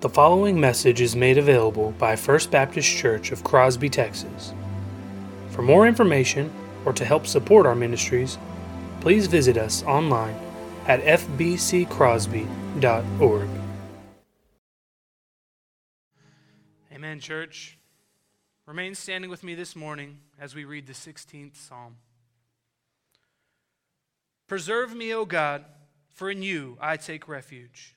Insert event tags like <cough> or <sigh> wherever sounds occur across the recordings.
The following message is made available by First Baptist Church of Crosby, Texas. For more information or to help support our ministries, please visit us online at fbccrosby.org. Amen, church. Remain standing with me this morning as we read the 16th Psalm. Preserve me, O God, for in you I take refuge.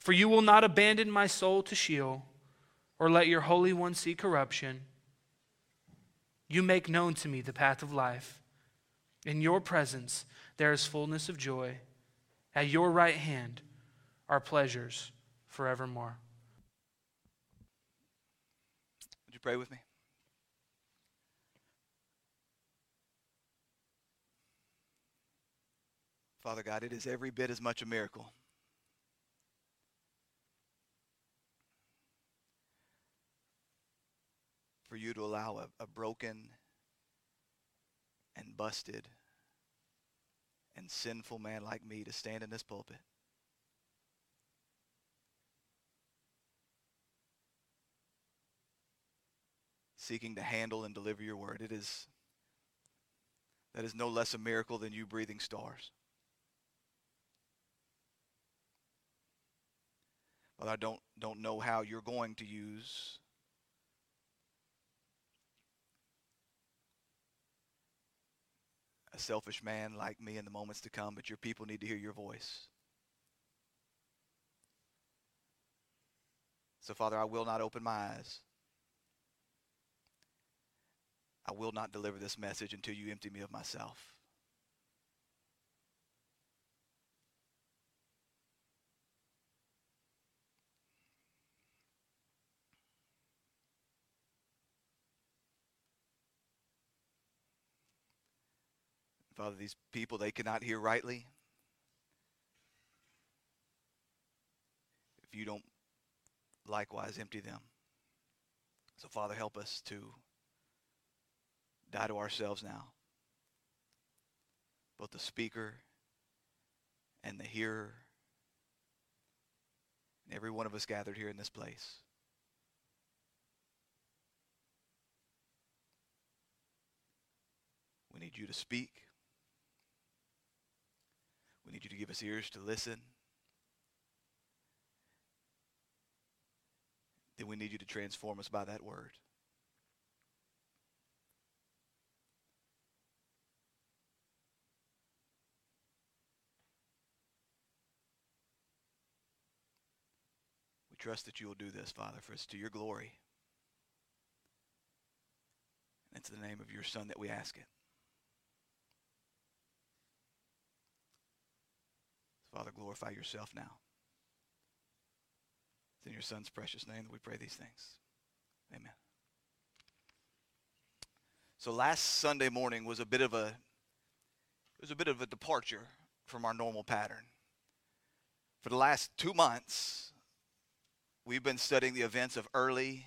For you will not abandon my soul to Sheol, or let your Holy One see corruption. You make known to me the path of life. In your presence there is fullness of joy. At your right hand are pleasures forevermore. Would you pray with me? Father God, it is every bit as much a miracle. For you to allow a, a broken and busted and sinful man like me to stand in this pulpit. Seeking to handle and deliver your word. It is that is no less a miracle than you breathing stars. But I don't don't know how you're going to use selfish man like me in the moments to come, but your people need to hear your voice. So, Father, I will not open my eyes. I will not deliver this message until you empty me of myself. Father, these people, they cannot hear rightly. If you don't likewise empty them. So, Father, help us to die to ourselves now. Both the speaker and the hearer, and every one of us gathered here in this place. We need you to speak. We need you to give us ears to listen. Then we need you to transform us by that word. We trust that you will do this, Father, for it's to your glory. And it's in the name of your Son that we ask it. Father, glorify yourself now. It's in your Son's precious name that we pray these things. Amen. So last Sunday morning was a bit of a it was a bit of a departure from our normal pattern. For the last two months, we've been studying the events of early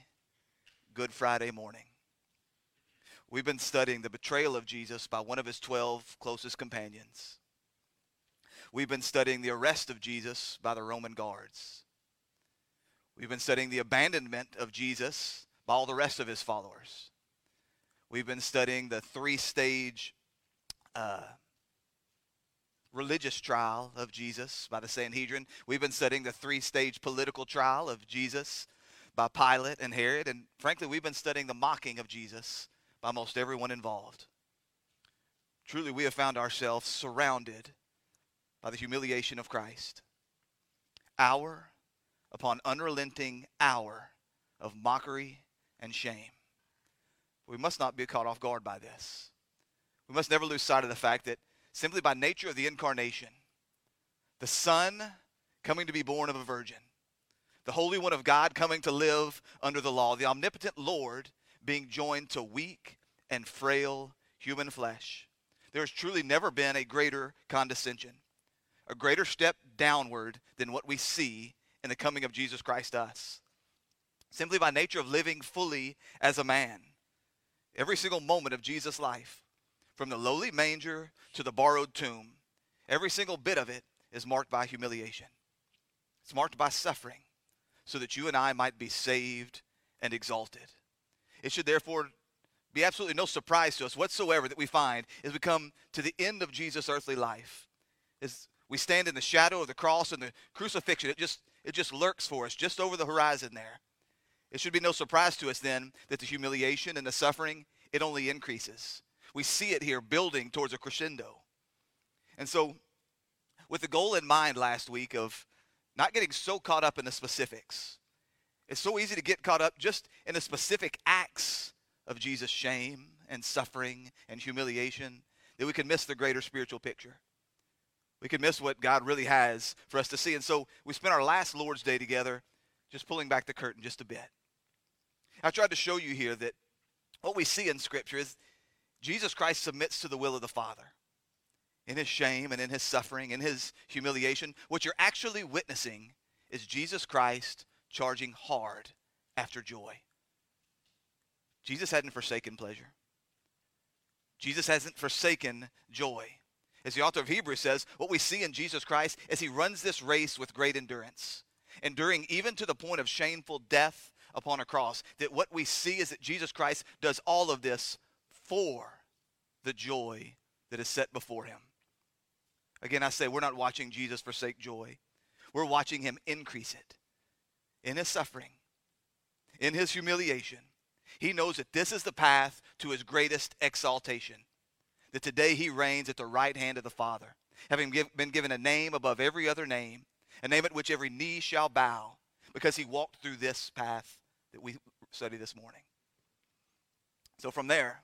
Good Friday morning. We've been studying the betrayal of Jesus by one of his 12 closest companions. We've been studying the arrest of Jesus by the Roman guards. We've been studying the abandonment of Jesus by all the rest of his followers. We've been studying the three stage uh, religious trial of Jesus by the Sanhedrin. We've been studying the three stage political trial of Jesus by Pilate and Herod. And frankly, we've been studying the mocking of Jesus by most everyone involved. Truly, we have found ourselves surrounded by the humiliation of Christ. Hour upon unrelenting hour of mockery and shame. We must not be caught off guard by this. We must never lose sight of the fact that simply by nature of the incarnation, the Son coming to be born of a virgin, the Holy One of God coming to live under the law, the omnipotent Lord being joined to weak and frail human flesh. There has truly never been a greater condescension, a greater step downward than what we see in the coming of Jesus Christ us. Simply by nature of living fully as a man. Every single moment of Jesus' life, from the lowly manger to the borrowed tomb, every single bit of it is marked by humiliation. It's marked by suffering so that you and I might be saved and exalted. It should therefore be absolutely no surprise to us whatsoever that we find as we come to the end of Jesus' earthly life. As we stand in the shadow of the cross and the crucifixion, it just it just lurks for us just over the horizon there. It should be no surprise to us then that the humiliation and the suffering it only increases. We see it here building towards a crescendo. And so with the goal in mind last week of not getting so caught up in the specifics. It's so easy to get caught up just in the specific acts of Jesus' shame and suffering and humiliation that we can miss the greater spiritual picture. We can miss what God really has for us to see. And so we spent our last Lord's Day together just pulling back the curtain just a bit. I tried to show you here that what we see in Scripture is Jesus Christ submits to the will of the Father in his shame and in his suffering, in his humiliation, what you're actually witnessing is Jesus Christ charging hard after joy. Jesus hadn't forsaken pleasure. Jesus hasn't forsaken joy. As the author of Hebrews says, what we see in Jesus Christ is he runs this race with great endurance, enduring even to the point of shameful death upon a cross. That what we see is that Jesus Christ does all of this for the joy that is set before him. Again, I say we're not watching Jesus forsake joy. We're watching him increase it in his suffering, in his humiliation. He knows that this is the path to his greatest exaltation. That today he reigns at the right hand of the Father, having give, been given a name above every other name, a name at which every knee shall bow, because he walked through this path that we study this morning. So from there,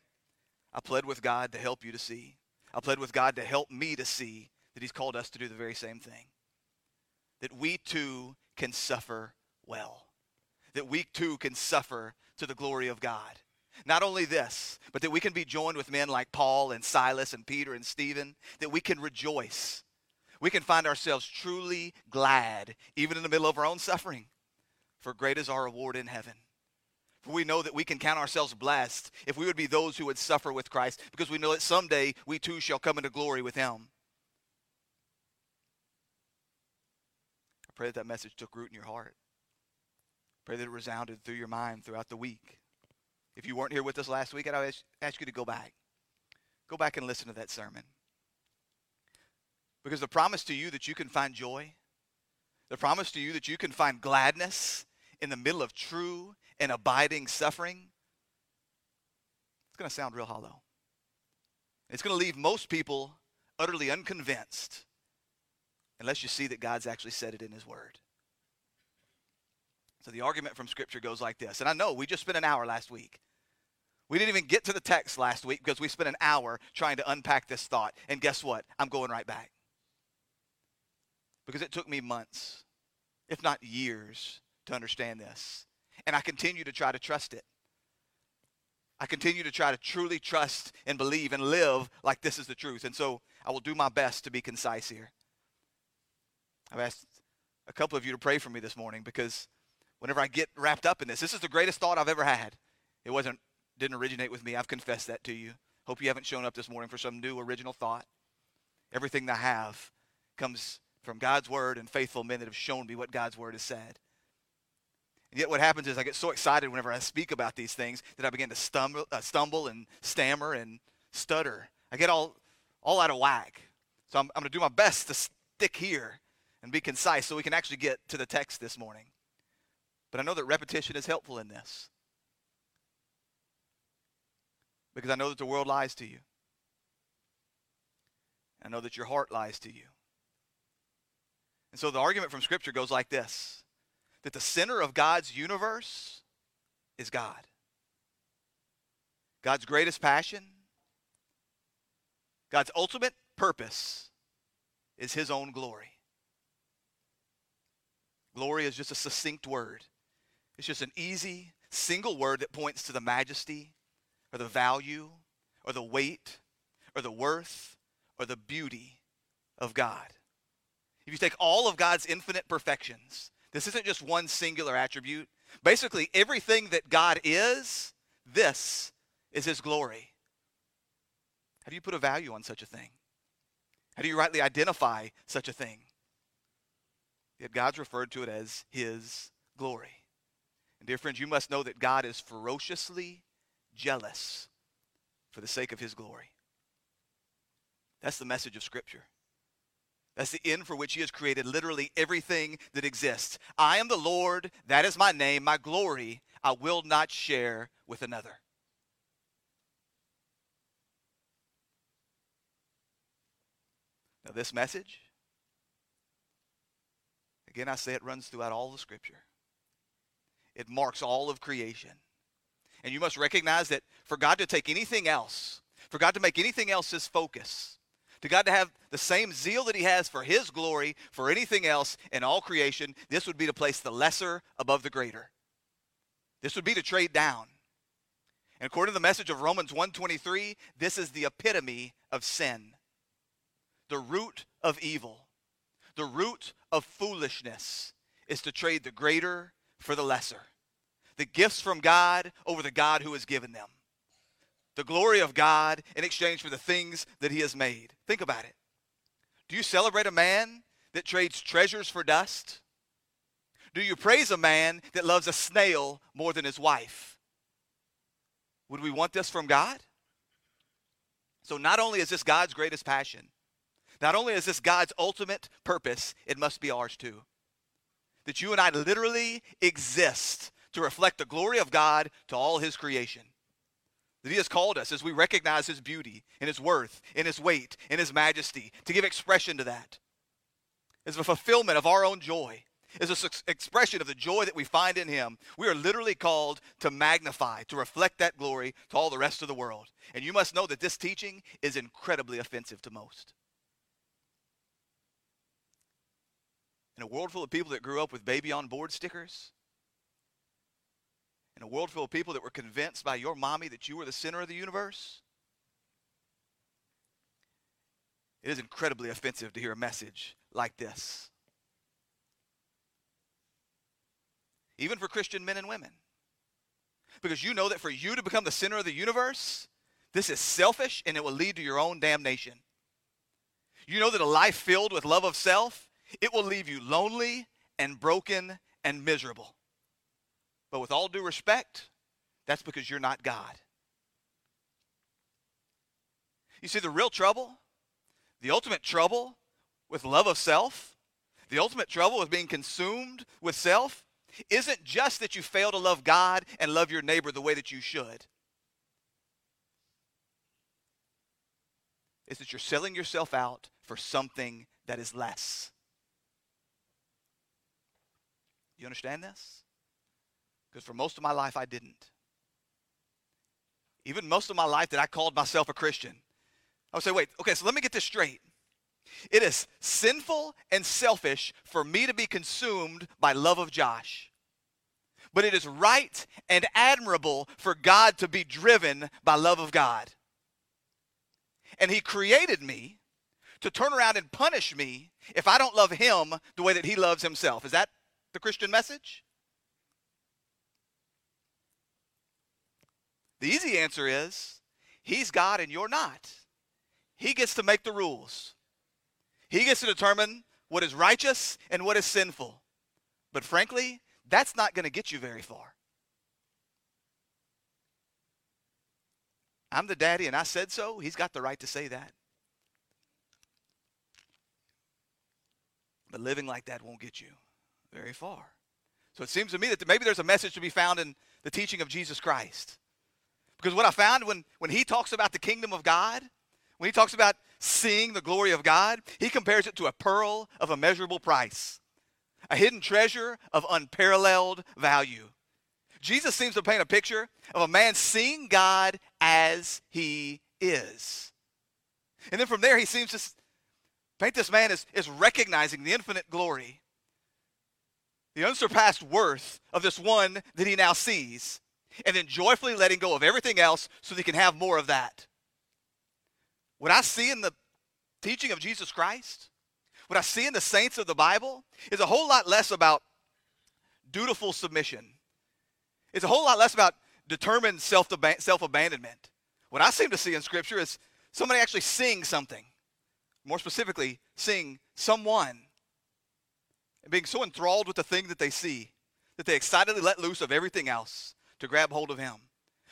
I pled with God to help you to see. I pled with God to help me to see that he's called us to do the very same thing. That we too can suffer well. That we too can suffer to the glory of God. Not only this, but that we can be joined with men like Paul and Silas and Peter and Stephen, that we can rejoice. We can find ourselves truly glad, even in the middle of our own suffering, for great is our reward in heaven. For we know that we can count ourselves blessed if we would be those who would suffer with Christ, because we know that someday we too shall come into glory with him. I pray that that message took root in your heart. Pray that it resounded through your mind throughout the week. If you weren't here with us last week, I'd ask you to go back. Go back and listen to that sermon. Because the promise to you that you can find joy, the promise to you that you can find gladness in the middle of true and abiding suffering, it's going to sound real hollow. It's going to leave most people utterly unconvinced unless you see that God's actually said it in His Word. So the argument from Scripture goes like this. And I know we just spent an hour last week. We didn't even get to the text last week because we spent an hour trying to unpack this thought. And guess what? I'm going right back. Because it took me months, if not years, to understand this. And I continue to try to trust it. I continue to try to truly trust and believe and live like this is the truth. And so I will do my best to be concise here. I've asked a couple of you to pray for me this morning because whenever I get wrapped up in this, this is the greatest thought I've ever had. It wasn't didn't originate with me. I've confessed that to you. Hope you haven't shown up this morning for some new original thought. Everything that I have comes from God's word and faithful men that have shown me what God's word has said. And yet what happens is I get so excited whenever I speak about these things that I begin to stumble, uh, stumble and stammer and stutter. I get all all out of whack. So I'm, I'm going to do my best to stick here and be concise so we can actually get to the text this morning. But I know that repetition is helpful in this. Because I know that the world lies to you. I know that your heart lies to you. And so the argument from Scripture goes like this that the center of God's universe is God. God's greatest passion, God's ultimate purpose is His own glory. Glory is just a succinct word, it's just an easy, single word that points to the majesty or the value or the weight or the worth or the beauty of God. If you take all of God's infinite perfections, this isn't just one singular attribute. Basically, everything that God is, this is His glory. How do you put a value on such a thing? How do you rightly identify such a thing? Yet God's referred to it as His glory. And dear friends, you must know that God is ferociously jealous for the sake of His glory. That's the message of Scripture. That's the end for which He has created literally everything that exists. I am the Lord, that is my name, my glory I will not share with another. Now, this message, again, I say it runs throughout all the Scripture, it marks all of creation. And you must recognize that for God to take anything else, for God to make anything else his focus, to God to have the same zeal that he has for his glory for anything else in all creation, this would be to place the lesser above the greater. This would be to trade down. And according to the message of Romans 1:23, this is the epitome of sin. The root of evil, the root of foolishness is to trade the greater for the lesser. The gifts from God over the God who has given them the glory of God in exchange for the things that he has made. Think about it. Do you celebrate a man that trades treasures for dust? Do you praise a man that loves a snail more than his wife? Would we want this from God? So, not only is this God's greatest passion, not only is this God's ultimate purpose, it must be ours too. That you and I literally exist to reflect the glory of God to all his creation. That he has called us as we recognize his beauty and his worth and his weight and his majesty to give expression to that. As a fulfillment of our own joy as an expression of the joy that we find in him we are literally called to magnify to reflect that glory to all the rest of the world. And you must know that this teaching is incredibly offensive to most. In a world full of people that grew up with baby on board stickers in a world full of people that were convinced by your mommy that you were the center of the universe, it is incredibly offensive to hear a message like this. Even for Christian men and women. Because you know that for you to become the center of the universe, this is selfish and it will lead to your own damnation. You know that a life filled with love of self, it will leave you lonely and broken and miserable. But with all due respect, that's because you're not God. You see, the real trouble, the ultimate trouble with love of self, the ultimate trouble with being consumed with self, isn't just that you fail to love God and love your neighbor the way that you should. It's that you're selling yourself out for something that is less. You understand this? Because for most of my life, I didn't. Even most of my life that I called myself a Christian, I would say, wait, okay, so let me get this straight. It is sinful and selfish for me to be consumed by love of Josh. But it is right and admirable for God to be driven by love of God. And He created me to turn around and punish me if I don't love Him the way that He loves Himself. Is that the Christian message? The easy answer is he's God and you're not. He gets to make the rules. He gets to determine what is righteous and what is sinful. But frankly, that's not going to get you very far. I'm the daddy and I said so. He's got the right to say that. But living like that won't get you very far. So it seems to me that maybe there's a message to be found in the teaching of Jesus Christ. Because what I found when, when he talks about the kingdom of God, when he talks about seeing the glory of God, he compares it to a pearl of immeasurable price, a hidden treasure of unparalleled value. Jesus seems to paint a picture of a man seeing God as he is. And then from there, he seems to paint this man as, as recognizing the infinite glory, the unsurpassed worth of this one that he now sees, and then joyfully letting go of everything else so they can have more of that. What I see in the teaching of Jesus Christ, what I see in the saints of the Bible, is a whole lot less about dutiful submission. It's a whole lot less about determined self abandonment. What I seem to see in Scripture is somebody actually seeing something, more specifically, seeing someone, and being so enthralled with the thing that they see that they excitedly let loose of everything else to grab hold of Him.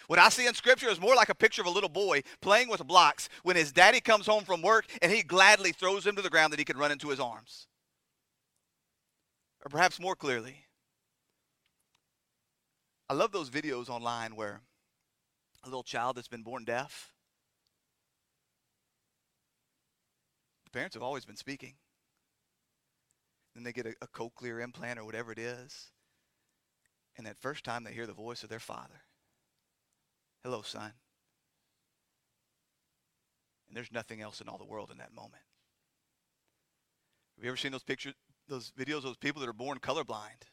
What I see in Scripture is more like a picture of a little boy playing with blocks when his daddy comes home from work and he gladly throws him to the ground that he can run into his arms. Or perhaps more clearly, I love those videos online where a little child that's been born deaf, the parents have always been speaking. Then they get a, a cochlear implant or whatever it is. And that first time they hear the voice of their father Hello, son. And there's nothing else in all the world in that moment. Have you ever seen those pictures, those videos, of those people that are born colorblind?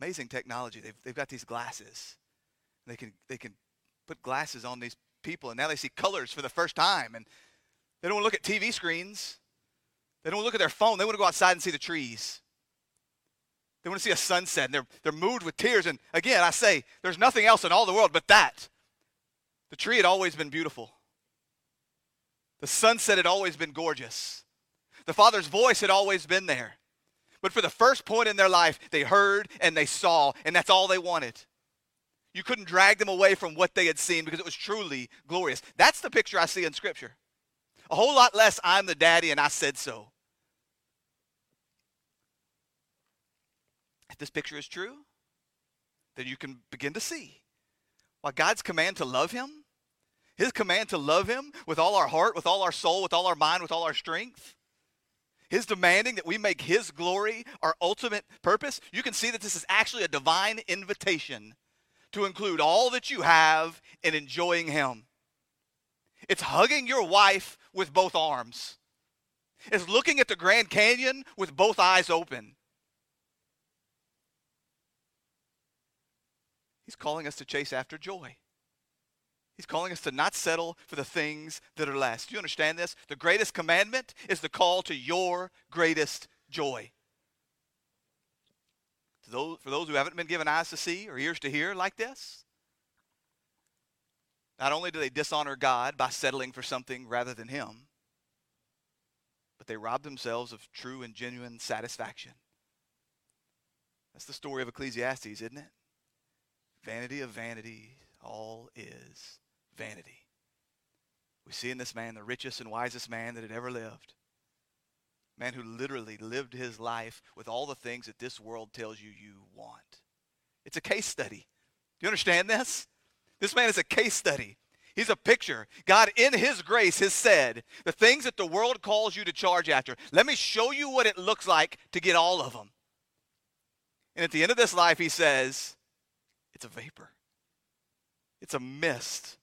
Amazing technology. They've, they've got these glasses. They can, they can put glasses on these people, and now they see colors for the first time. And they don't look at TV screens. They don't look at their phone. They want to go outside and see the trees. They want to see a sunset, and they're, they're moved with tears. And again, I say, there's nothing else in all the world but that. The tree had always been beautiful, the sunset had always been gorgeous, the Father's voice had always been there. But for the first point in their life, they heard and they saw, and that's all they wanted. You couldn't drag them away from what they had seen because it was truly glorious. That's the picture I see in Scripture. A whole lot less, I'm the daddy and I said so. If this picture is true, then you can begin to see why God's command to love Him, His command to love Him with all our heart, with all our soul, with all our mind, with all our strength, His demanding that we make His glory our ultimate purpose, you can see that this is actually a divine invitation to include all that you have in enjoying Him. It's hugging your wife with both arms. It's looking at the Grand Canyon with both eyes open. He's calling us to chase after joy. He's calling us to not settle for the things that are less. Do you understand this? The greatest commandment is the call to your greatest joy. To those, for those who haven't been given eyes to see or ears to hear like this, not only do they dishonor God by settling for something rather than Him, but they rob themselves of true and genuine satisfaction. That's the story of Ecclesiastes, isn't it? Vanity of vanity, all is vanity. We see in this man the richest and wisest man that had ever lived. Man who literally lived his life with all the things that this world tells you you want. It's a case study. Do you understand this? This man is a case study. He's a picture. God, in His grace, has said the things that the world calls you to charge after. Let me show you what it looks like to get all of them. And at the end of this life, He says, it's a vapor, it's a mist.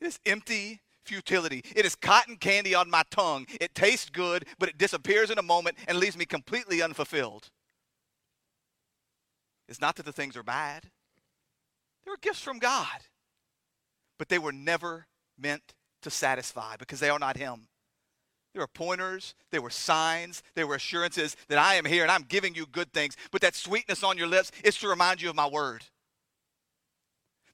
It is empty futility. It is cotton candy on my tongue. It tastes good, but it disappears in a moment and leaves me completely unfulfilled. It's not that the things are bad, they were gifts from God, but they were never meant to satisfy because they are not Him. They were pointers, there were signs, there were assurances that I am here and I'm giving you good things. But that sweetness on your lips is to remind you of my word.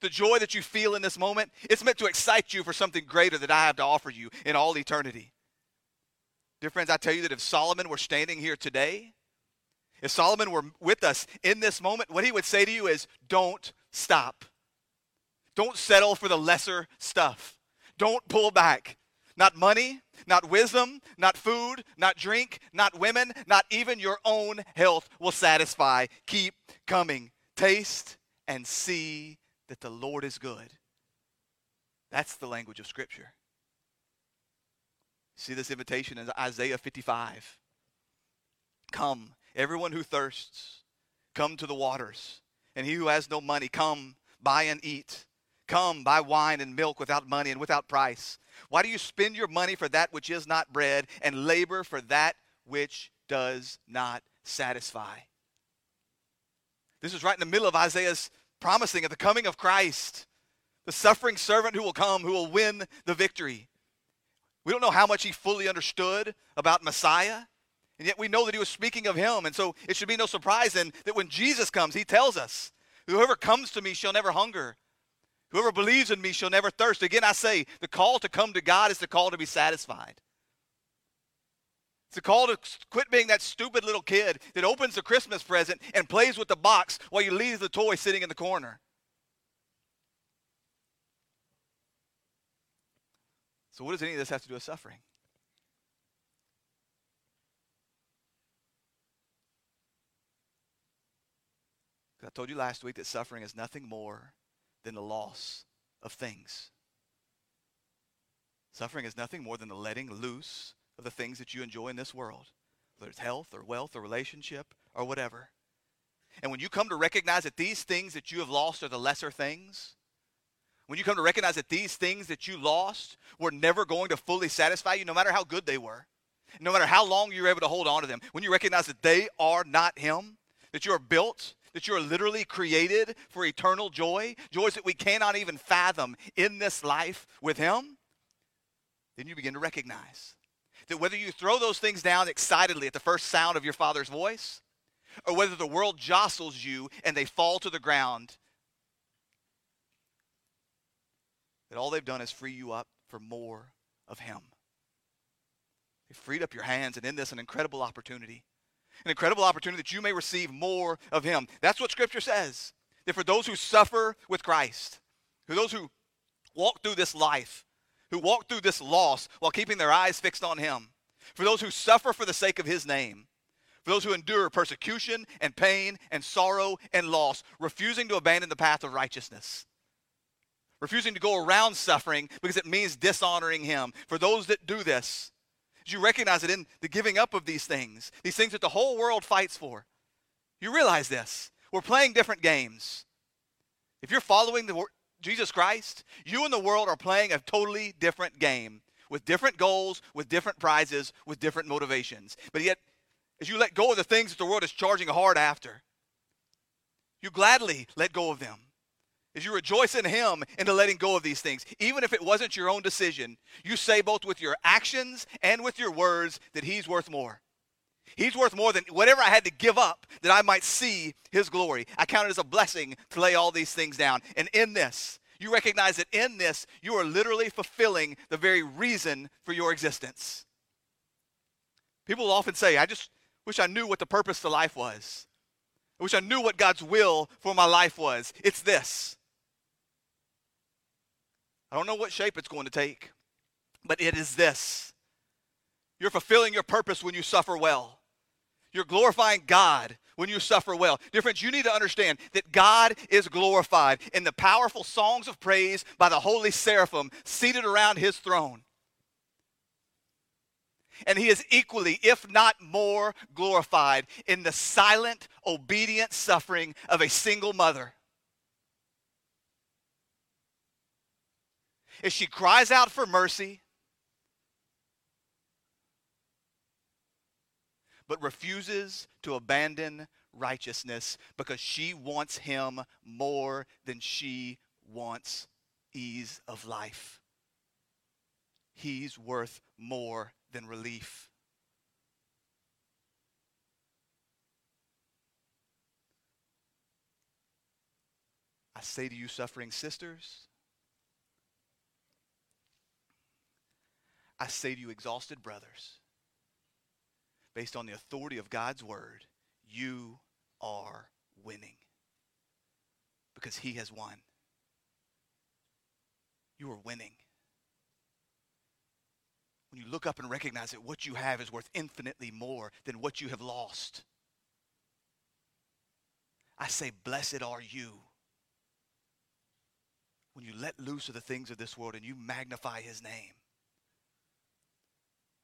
The joy that you feel in this moment, it's meant to excite you for something greater that I have to offer you in all eternity. Dear friends, I tell you that if Solomon were standing here today, if Solomon were with us in this moment, what he would say to you is don't stop. Don't settle for the lesser stuff. Don't pull back. Not money, not wisdom, not food, not drink, not women, not even your own health will satisfy. Keep coming. Taste and see that the Lord is good. That's the language of Scripture. See this invitation in Isaiah 55. Come, everyone who thirsts, come to the waters. And he who has no money, come, buy and eat. Come, buy wine and milk without money and without price. Why do you spend your money for that which is not bread and labor for that which does not satisfy? This is right in the middle of Isaiah's promising of the coming of Christ, the suffering servant who will come, who will win the victory. We don't know how much he fully understood about Messiah, and yet we know that he was speaking of him. And so it should be no surprise then that when Jesus comes, he tells us, Whoever comes to me shall never hunger. Whoever believes in me shall never thirst. Again, I say, the call to come to God is the call to be satisfied. It's a call to quit being that stupid little kid that opens the Christmas present and plays with the box while you leave the toy sitting in the corner. So, what does any of this have to do with suffering? I told you last week that suffering is nothing more than the loss of things. Suffering is nothing more than the letting loose of the things that you enjoy in this world, whether it's health or wealth or relationship or whatever. And when you come to recognize that these things that you have lost are the lesser things, when you come to recognize that these things that you lost were never going to fully satisfy you, no matter how good they were, no matter how long you were able to hold on to them, when you recognize that they are not Him, that you are built, that you are literally created for eternal joy, joys that we cannot even fathom in this life with Him, then you begin to recognize that whether you throw those things down excitedly at the first sound of your Father's voice, or whether the world jostles you and they fall to the ground that all they've done is free you up for more of Him. They've freed up your hands, and in this, an incredible opportunity. An incredible opportunity that you may receive more of Him. That's what Scripture says. That for those who suffer with Christ, for those who walk through this life, who walk through this loss while keeping their eyes fixed on Him, for those who suffer for the sake of His name, for those who endure persecution and pain and sorrow and loss, refusing to abandon the path of righteousness refusing to go around suffering because it means dishonoring Him. For those that do this, you recognize it in the giving up of these things, these things that the whole world fights for. You realize this. We're playing different games. If you're following the Jesus Christ, you and the world are playing a totally different game with different goals, with different prizes, with different motivations. But yet, as you let go of the things that the world is charging hard after, you gladly let go of them is you rejoice in Him into letting go of these things. Even if it wasn't your own decision, you say both with your actions and with your words that He's worth more. He's worth more than whatever I had to give up that I might see His glory. I count it as a blessing to lay all these things down. And in this, you recognize that in this, you are literally fulfilling the very reason for your existence. People often say, I just wish I knew what the purpose of life was. I wish I knew what God's will for my life was. It's this I don't know what shape it's going to take, but it is this. You're fulfilling your purpose when you suffer well. You're glorifying God when you suffer well. Dear friends, you need to understand that God is glorified in the powerful songs of praise by the holy seraphim seated around his throne. And he is equally, if not more, glorified in the silent, obedient suffering of a single mother. As she cries out for mercy, but refuses to abandon righteousness because she wants him more than she wants ease of life. He's worth more than relief. I say to you, suffering sisters, I say to you, exhausted brothers, based on the authority of God's word, you are winning because he has won. You are winning. when you look up and recognize that what you have is worth infinitely more than what you have lost. I say, Blessed are you. When you let loose of the things of this world and you magnify his name.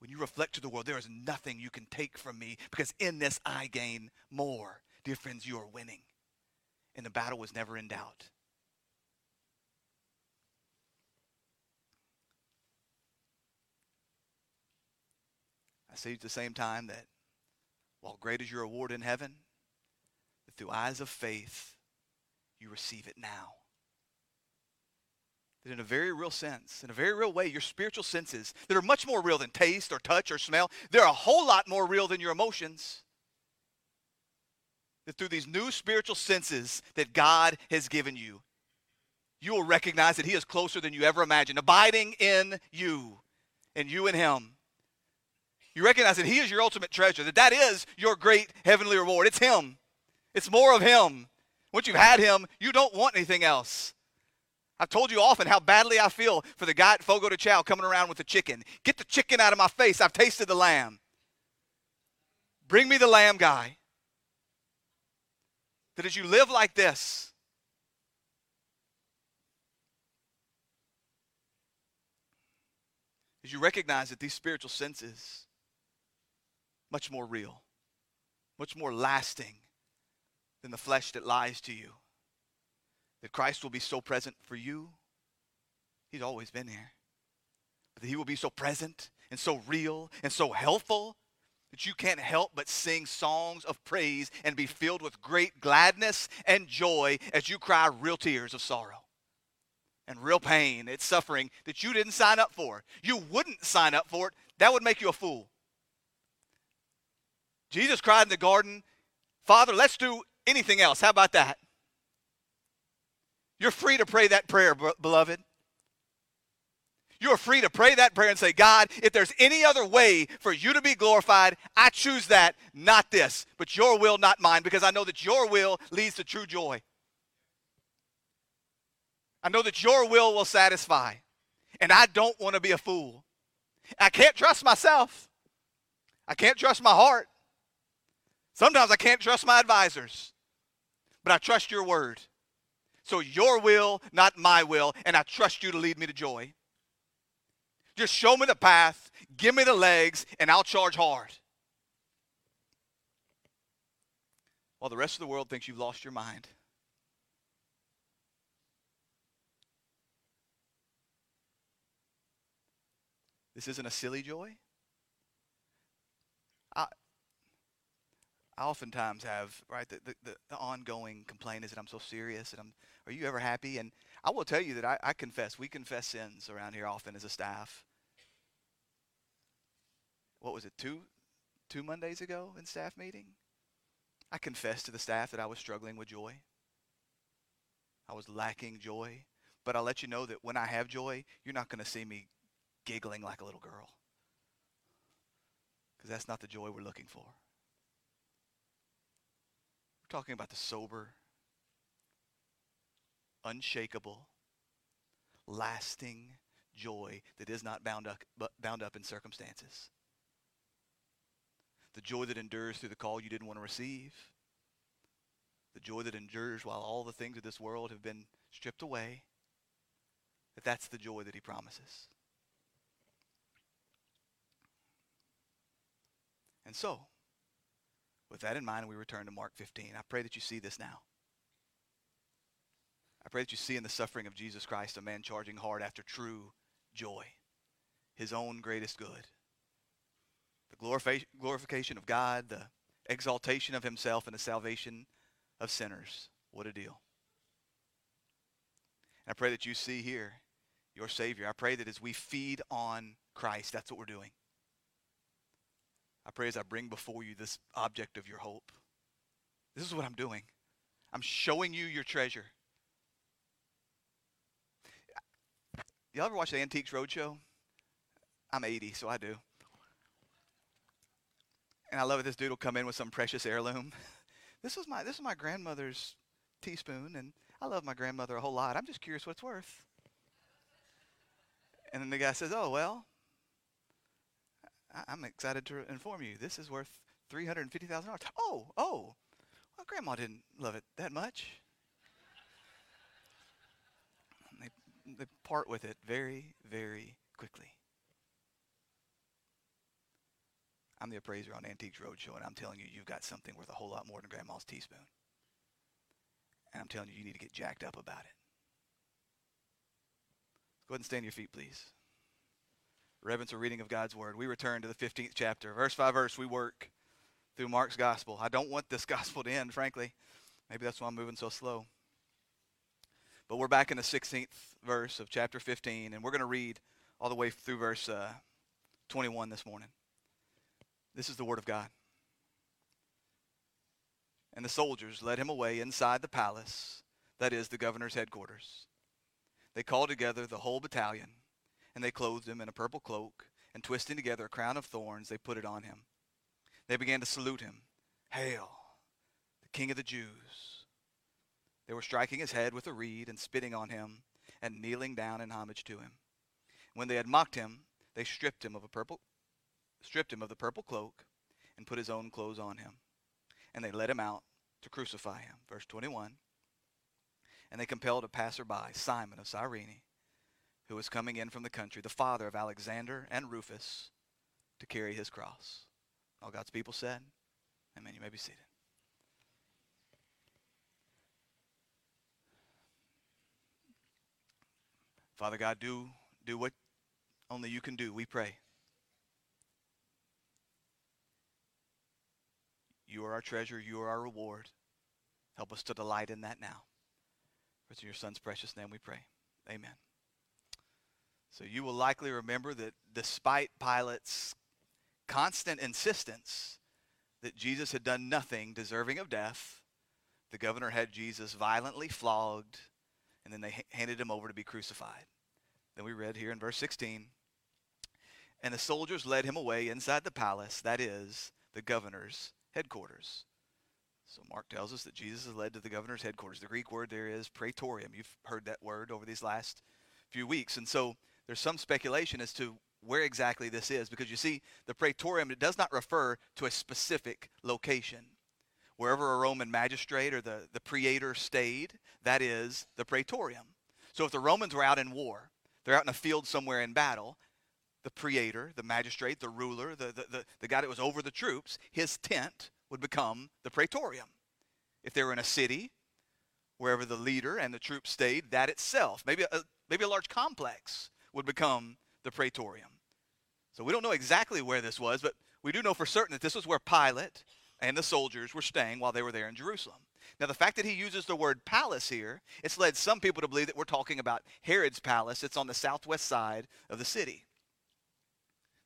When you reflect to the world, there is nothing you can take from me because in this I gain more. Dear friends, you are winning. And the battle was never in doubt. I say at the same time that while great is your reward in heaven, that through eyes of faith, you receive it now. That in a very real sense, in a very real way, your spiritual senses that are much more real than taste or touch or smell, they're a whole lot more real than your emotions. That through these new spiritual senses that God has given you, you will recognize that He is closer than you ever imagined, abiding in you and you in Him. You recognize that He is your ultimate treasure, that that is your great heavenly reward. It's Him, it's more of Him. Once you've had Him, you don't want anything else. I've told you often how badly I feel for the guy at Fogo de Chao coming around with the chicken. Get the chicken out of my face. I've tasted the lamb. Bring me the lamb guy. That as you live like this, as you recognize that these spiritual senses much more real, much more lasting than the flesh that lies to you. That Christ will be so present for you. He's always been there. But that he will be so present and so real and so helpful that you can't help but sing songs of praise and be filled with great gladness and joy as you cry real tears of sorrow and real pain It's suffering that you didn't sign up for. You wouldn't sign up for it. That would make you a fool. Jesus cried in the garden, Father, let's do anything else. How about that? You're free to pray that prayer, beloved. You're free to pray that prayer and say, God, if there's any other way for you to be glorified, I choose that, not this, but your will, not mine, because I know that your will leads to true joy. I know that your will will satisfy, and I don't want to be a fool. I can't trust myself, I can't trust my heart. Sometimes I can't trust my advisors, but I trust your word. So your will, not my will, and I trust you to lead me to joy. Just show me the path, give me the legs, and I'll charge hard. While the rest of the world thinks you've lost your mind. This isn't a silly joy. I, I oftentimes have, right, the, the, the, ongoing complaint is that I'm so serious and I'm, are you ever happy? And I will tell you that I, I confess, we confess sins around here often as a staff. What was it, two, two Mondays ago in staff meeting? I confessed to the staff that I was struggling with joy. I was lacking joy. But I'll let you know that when I have joy, you're not going to see me giggling like a little girl. Because that's not the joy we're looking for We're talking about the sober, unshakable, lasting joy that is not bound up, bound up in circumstances. The joy that endures through the call you didn't want to receive. The joy that endures while all the things of this world have been stripped away. That that's the joy that he promises. And so, with that in mind, we return to Mark 15. I pray that you see this now. I pray that you see in the suffering of Jesus Christ a man charging hard after true joy, his own greatest good. The glorification of God, the exaltation of himself, and the salvation of sinners. What a deal. And I pray that you see here your Savior. I pray that as we feed on Christ, that's what we're doing. I pray as I bring before you this object of your hope. This is what I'm doing. I'm showing you your treasure. Y'all ever watch the Antiques Roadshow? I'm 80, so I do. And I love it. This dude will come in with some precious heirloom. <laughs> This is my this is my grandmother's teaspoon, and I love my grandmother a whole lot. I'm just curious what it's worth. And then the guy says, "Oh well, I- I'm excited to inform you this is worth $350,000. Oh, oh, well, Grandma didn't love it that much. And they, part with it very, very quickly. I'm the appraiser on Antiques Roadshow, and I'm telling you, you've got something worth a whole lot more than Grandma's teaspoon. And I'm telling you, you need to get jacked up about it. Go ahead and stand your feet, please. Reverence a reading of God's Word. We return to the 15th chapter. Verse by verse, we work through Mark's Gospel. I don't want this <laughs> Gospel to end, frankly. Maybe that's why I'm moving so slow. But we're back in the 16th verse of chapter 15, and we're going to read all the way through verse uh, 21 this morning. This is the Word of God. And the soldiers led him away inside the palace, that is, the governor's headquarters. They called together the whole battalion, and they clothed him in a purple cloak, and twisting together a crown of thorns, they put it on him. They began to salute him Hail, the King of the Jews! They were striking his head with a reed and spitting on him and kneeling down in homage to him. When they had mocked him, they stripped him of a purple stripped him of the purple cloak and put his own clothes on him. And they led him out to crucify him. Verse 21. And they compelled a passerby, Simon of Cyrene, who was coming in from the country, the father of Alexander and Rufus, to carry his cross. All God's people said, Amen. You may be seated. Father God, do, do what only you can do, we pray. You are our treasure. You are our reward. Help us to delight in that now. For it's in your Son's precious name we pray. Amen. So you will likely remember that despite Pilate's constant insistence that Jesus had done nothing deserving of death, the governor had Jesus violently flogged, and then they ha- handed him over to be crucified. Then we read here in verse 16 And the soldiers led him away inside the palace, that is, the governor's headquarters. So Mark tells us that Jesus is led to the governor's headquarters. The Greek word there is praetorium. You've heard that word over these last few weeks. And so there's some speculation as to where exactly this is because you see the praetorium it does not refer to a specific location. Wherever a Roman magistrate or the, the praetor stayed, that is the praetorium. So if the Romans were out in war, they're out in a field somewhere in battle, the praetor, the magistrate, the ruler, the, the, the, the guy that was over the troops, his tent would become the praetorium. If they were in a city, wherever the leader and the troops stayed, that itself, maybe a, maybe a large complex, would become the praetorium. So we don't know exactly where this was, but we do know for certain that this was where Pilate and the soldiers were staying while they were there in Jerusalem. Now, the fact that he uses the word palace here, it's led some people to believe that we're talking about Herod's palace. It's on the southwest side of the city.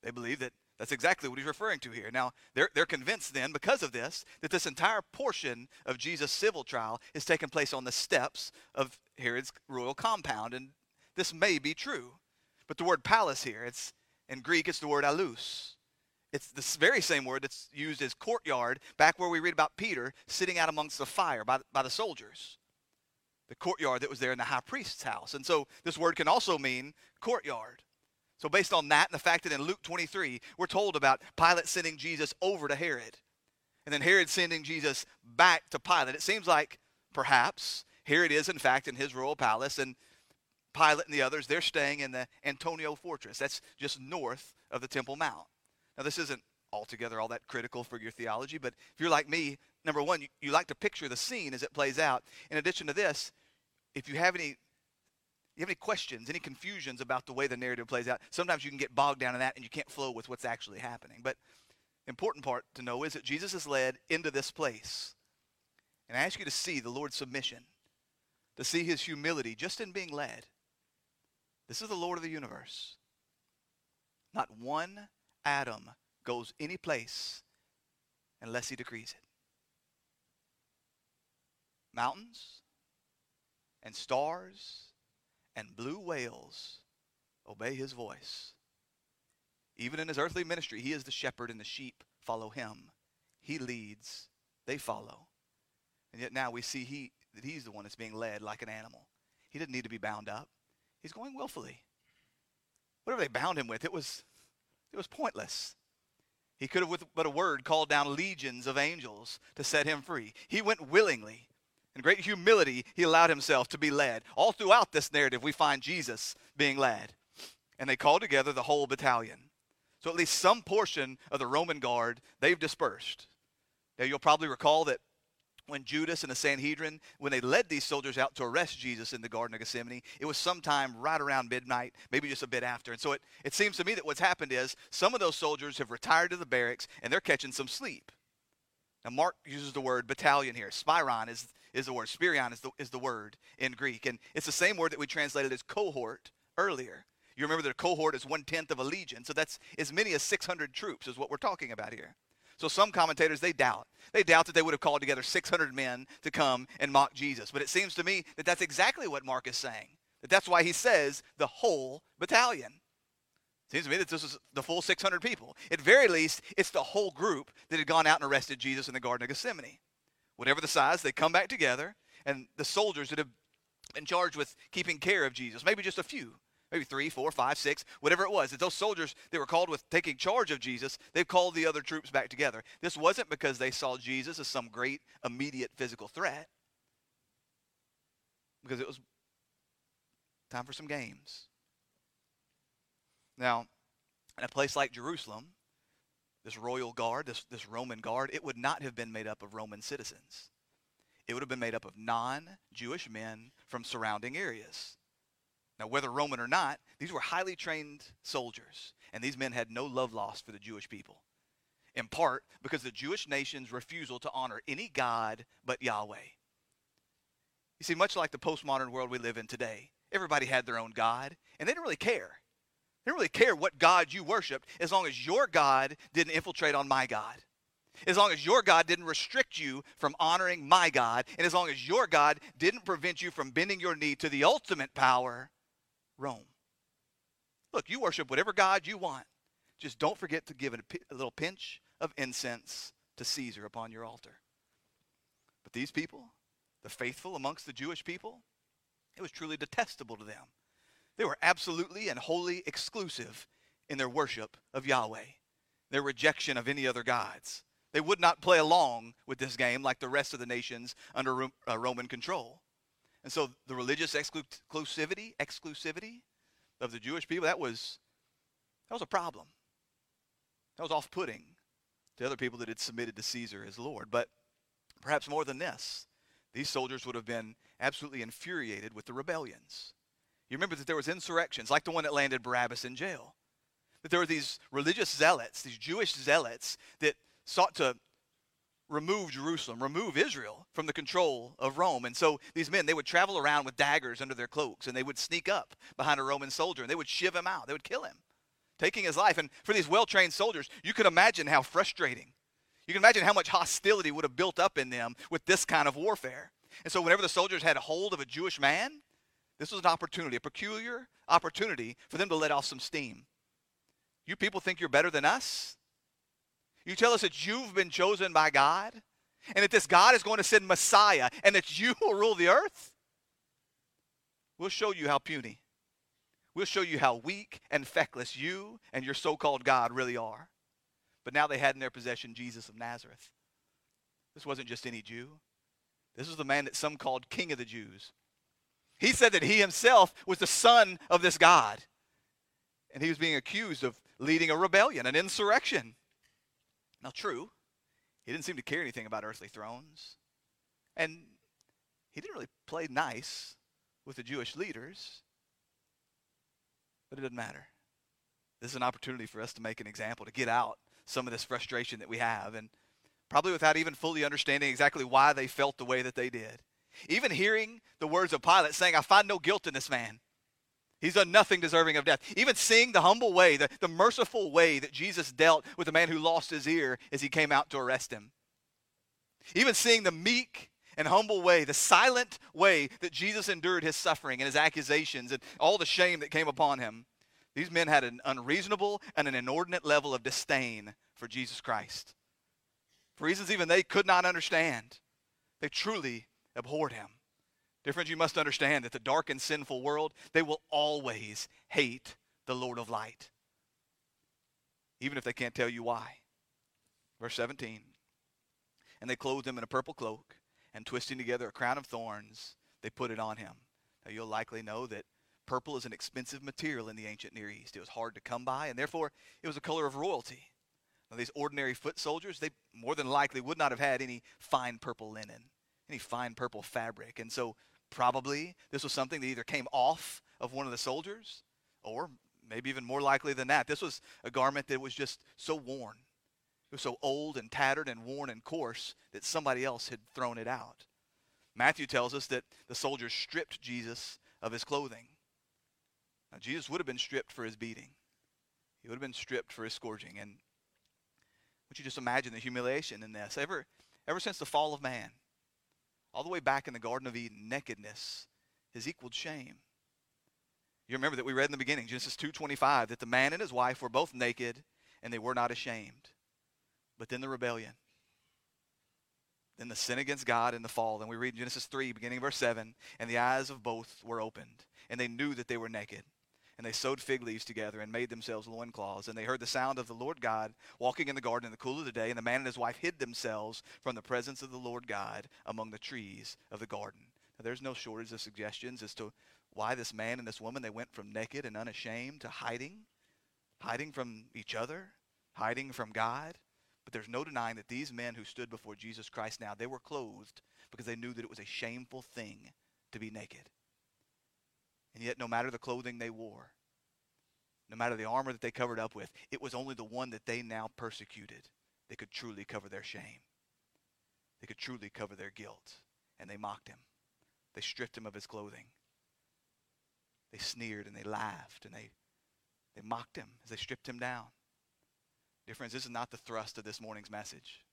They believe that that's exactly what he's referring to here. Now, they're, they're convinced then, because of this, that this entire portion of Jesus' civil trial is taking place on the steps of Herod's royal compound. And this may be true. But the word palace here, it's in Greek, it's the word alus. It's the very same word that's used as courtyard back where we read about Peter sitting out amongst the fire by, by the soldiers. The courtyard that was there in the high priest's house. And so this word can also mean courtyard. So, based on that and the fact that in Luke 23, we're told about Pilate sending Jesus over to Herod, and then Herod sending Jesus back to Pilate, it seems like perhaps Herod is, in fact, in his royal palace, and Pilate and the others, they're staying in the Antonia Fortress. That's just north of the Temple Mount. Now, this isn't altogether all that critical for your theology, but if you're like me, number one, you, you like to picture the scene as it plays out. In addition to this, if you have any you have any questions, any confusions about the way the narrative plays out, sometimes you can get bogged down in that and you can't flow with what's actually happening. But important part to know is that Jesus is led into this place. And I ask you to see the Lord's submission, to see his humility just in being led. This is the Lord of the universe. Not one atom goes any place unless he decrees it. Mountains and stars and blue whales obey his voice. Even in his earthly ministry, he is the shepherd and the sheep follow him. He leads, they follow. And yet now we see he, that he's the one that's being led like an animal. He didn't need to be bound up. He's going willfully. Whatever they bound him with, it was, it was pointless. He could have, with but a word, called down legions of angels to set him free. He went willingly. In great humility, he allowed himself to be led. All throughout this narrative, we find Jesus being led. And they called together the whole battalion. So at least some portion of the Roman guard, they've dispersed. Now, you'll probably recall that when Judas and the Sanhedrin, when they led these soldiers out to arrest Jesus in the Garden of Gethsemane, it was sometime right around midnight, maybe just a bit after. And so it, it seems to me that what's happened is some of those soldiers have retired to the barracks and they're catching some sleep. Now, Mark uses the word battalion here. Spiron is, is the word. Spirion is the, is the word in Greek. And it's the same word that we translated as cohort earlier. You remember that a cohort is one tenth of a legion. So that's as many as 600 troops, is what we're talking about here. So some commentators, they doubt. They doubt that they would have called together 600 men to come and mock Jesus. But it seems to me that that's exactly what Mark is saying. That that's why he says the whole battalion. Seems to me that this is the full 600 people. At very least, it's the whole group that had gone out and arrested Jesus in the Garden of Gethsemane. Whatever the size, they come back together, and the soldiers that have been charged with keeping care of Jesus, maybe just a few, maybe three, four, five, six, whatever it was, that those soldiers that were called with taking charge of Jesus, they've called the other troops back together. This wasn't because they saw Jesus as some great immediate physical threat, because it was time for some games. Now, in a place like Jerusalem, this royal guard, this, this Roman guard, it would not have been made up of Roman citizens. It would have been made up of non Jewish men from surrounding areas. Now, whether Roman or not, these were highly trained soldiers, and these men had no love lost for the Jewish people. In part because the Jewish nation's refusal to honor any God but Yahweh. You see, much like the postmodern world we live in today, everybody had their own God, and they didn't really care. They didn't really care what God you worshiped as long as your God didn't infiltrate on my God. As long as your God didn't restrict you from honoring my God, and as long as your God didn't prevent you from bending your knee to the ultimate power, Rome. Look, you worship whatever God you want. Just don't forget to give a, a little pinch of incense to Caesar upon your altar. But these people, the faithful amongst the Jewish people, it was truly detestable to them. They were absolutely and wholly exclusive in their worship of Yahweh, their rejection of any other gods. They would not play along with this game like the rest of the nations under uh, Roman control. And so the religious exclusivity, exclusivity of the Jewish people, that was that was a problem. That was off-putting to other people that had submitted to Caesar as Lord. But perhaps more than this, these soldiers would have been absolutely infuriated with the rebellions. You remember that there was insurrections, like the one that landed Barabbas in jail. That there were these religious zealots, these Jewish zealots, that sought to remove Jerusalem, remove Israel from the control of Rome. And so these men, they would travel around with daggers under their cloaks and they would sneak up behind a Roman soldier and they would shiv him out. They would kill him, taking his life. And for these well trained soldiers, you can imagine how frustrating. You can imagine how much hostility would have built up in them with this kind of warfare. And so whenever the soldiers had a hold of a Jewish man, this was an opportunity, a peculiar opportunity for them to let off some steam. You people think you're better than us? You tell us that you've been chosen by God and that this God is going to send Messiah and that you <laughs> will rule the earth? We'll show you how puny. We'll show you how weak and feckless you and your so called God really are. But now they had in their possession Jesus of Nazareth. This wasn't just any Jew, this was the man that some called King of the Jews. He said that he himself was the son of this God. And he was being accused of leading a rebellion, an insurrection. Now, true, he didn't seem to care anything about earthly thrones. And he didn't really play nice with the Jewish leaders. But it doesn't matter. This is an opportunity for us to make an example, to get out some of this frustration that we have, and probably without even fully understanding exactly why they felt the way that they did. Even hearing the words of Pilate saying, I find no guilt in this man. He's done nothing deserving of death. Even seeing the humble way, the, the merciful way that Jesus dealt with the man who lost his ear as he came out to arrest him. Even seeing the meek and humble way, the silent way that Jesus endured his suffering and his accusations and all the shame that came upon him. These men had an unreasonable and an inordinate level of disdain for Jesus Christ. For reasons even they could not understand, they truly abhorred him. Dear friends, you must understand that the dark and sinful world, they will always hate the Lord of light. Even if they can't tell you why. Verse 17. And they clothed him in a purple cloak, and twisting together a crown of thorns, they put it on him. Now you'll likely know that purple is an expensive material in the ancient Near East. It was hard to come by, and therefore it was a color of royalty. Now, these ordinary foot soldiers, they more than likely would not have had any fine purple linen, any fine purple fabric. And so probably this was something that either came off of one of the soldiers, or maybe even more likely than that, this was a garment that was just so worn. It was so old and tattered and worn and coarse that somebody else had thrown it out. Matthew tells us that the soldiers stripped Jesus of his clothing. Now, Jesus would have been stripped for his beating. He would have been stripped for his scourging. And would you just imagine the humiliation in this? Ever, ever since the fall of man, all the way back in the Garden of Eden, nakedness has equaled shame. You remember that we read in the beginning, Genesis 2.25, that the man and his wife were both naked and they were not ashamed. But then the rebellion. Then the sin against God and the fall. Then we read Genesis 3, beginning verse 7, and the eyes of both were opened, and they knew that they were naked. And they sewed fig leaves together and made themselves loincloths. And they heard the sound of the Lord God walking in the garden in the cool of the day. And the man and his wife hid themselves from the presence of the Lord God among the trees of the garden. Now, there's no shortage of suggestions as to why this man and this woman, they went from naked and unashamed to hiding, hiding from each other, hiding from God. But there's no denying that these men who stood before Jesus Christ now, they were clothed because they knew that it was a shameful thing to be naked. And yet, no matter the clothing they wore, no matter the armor that they covered up with, it was only the one that they now persecuted that could truly cover their shame. They could truly cover their guilt. And they mocked him. They stripped him of his clothing. They sneered and they laughed and they, they mocked him as they stripped him down. Dear friends, this is not the thrust of this morning's message.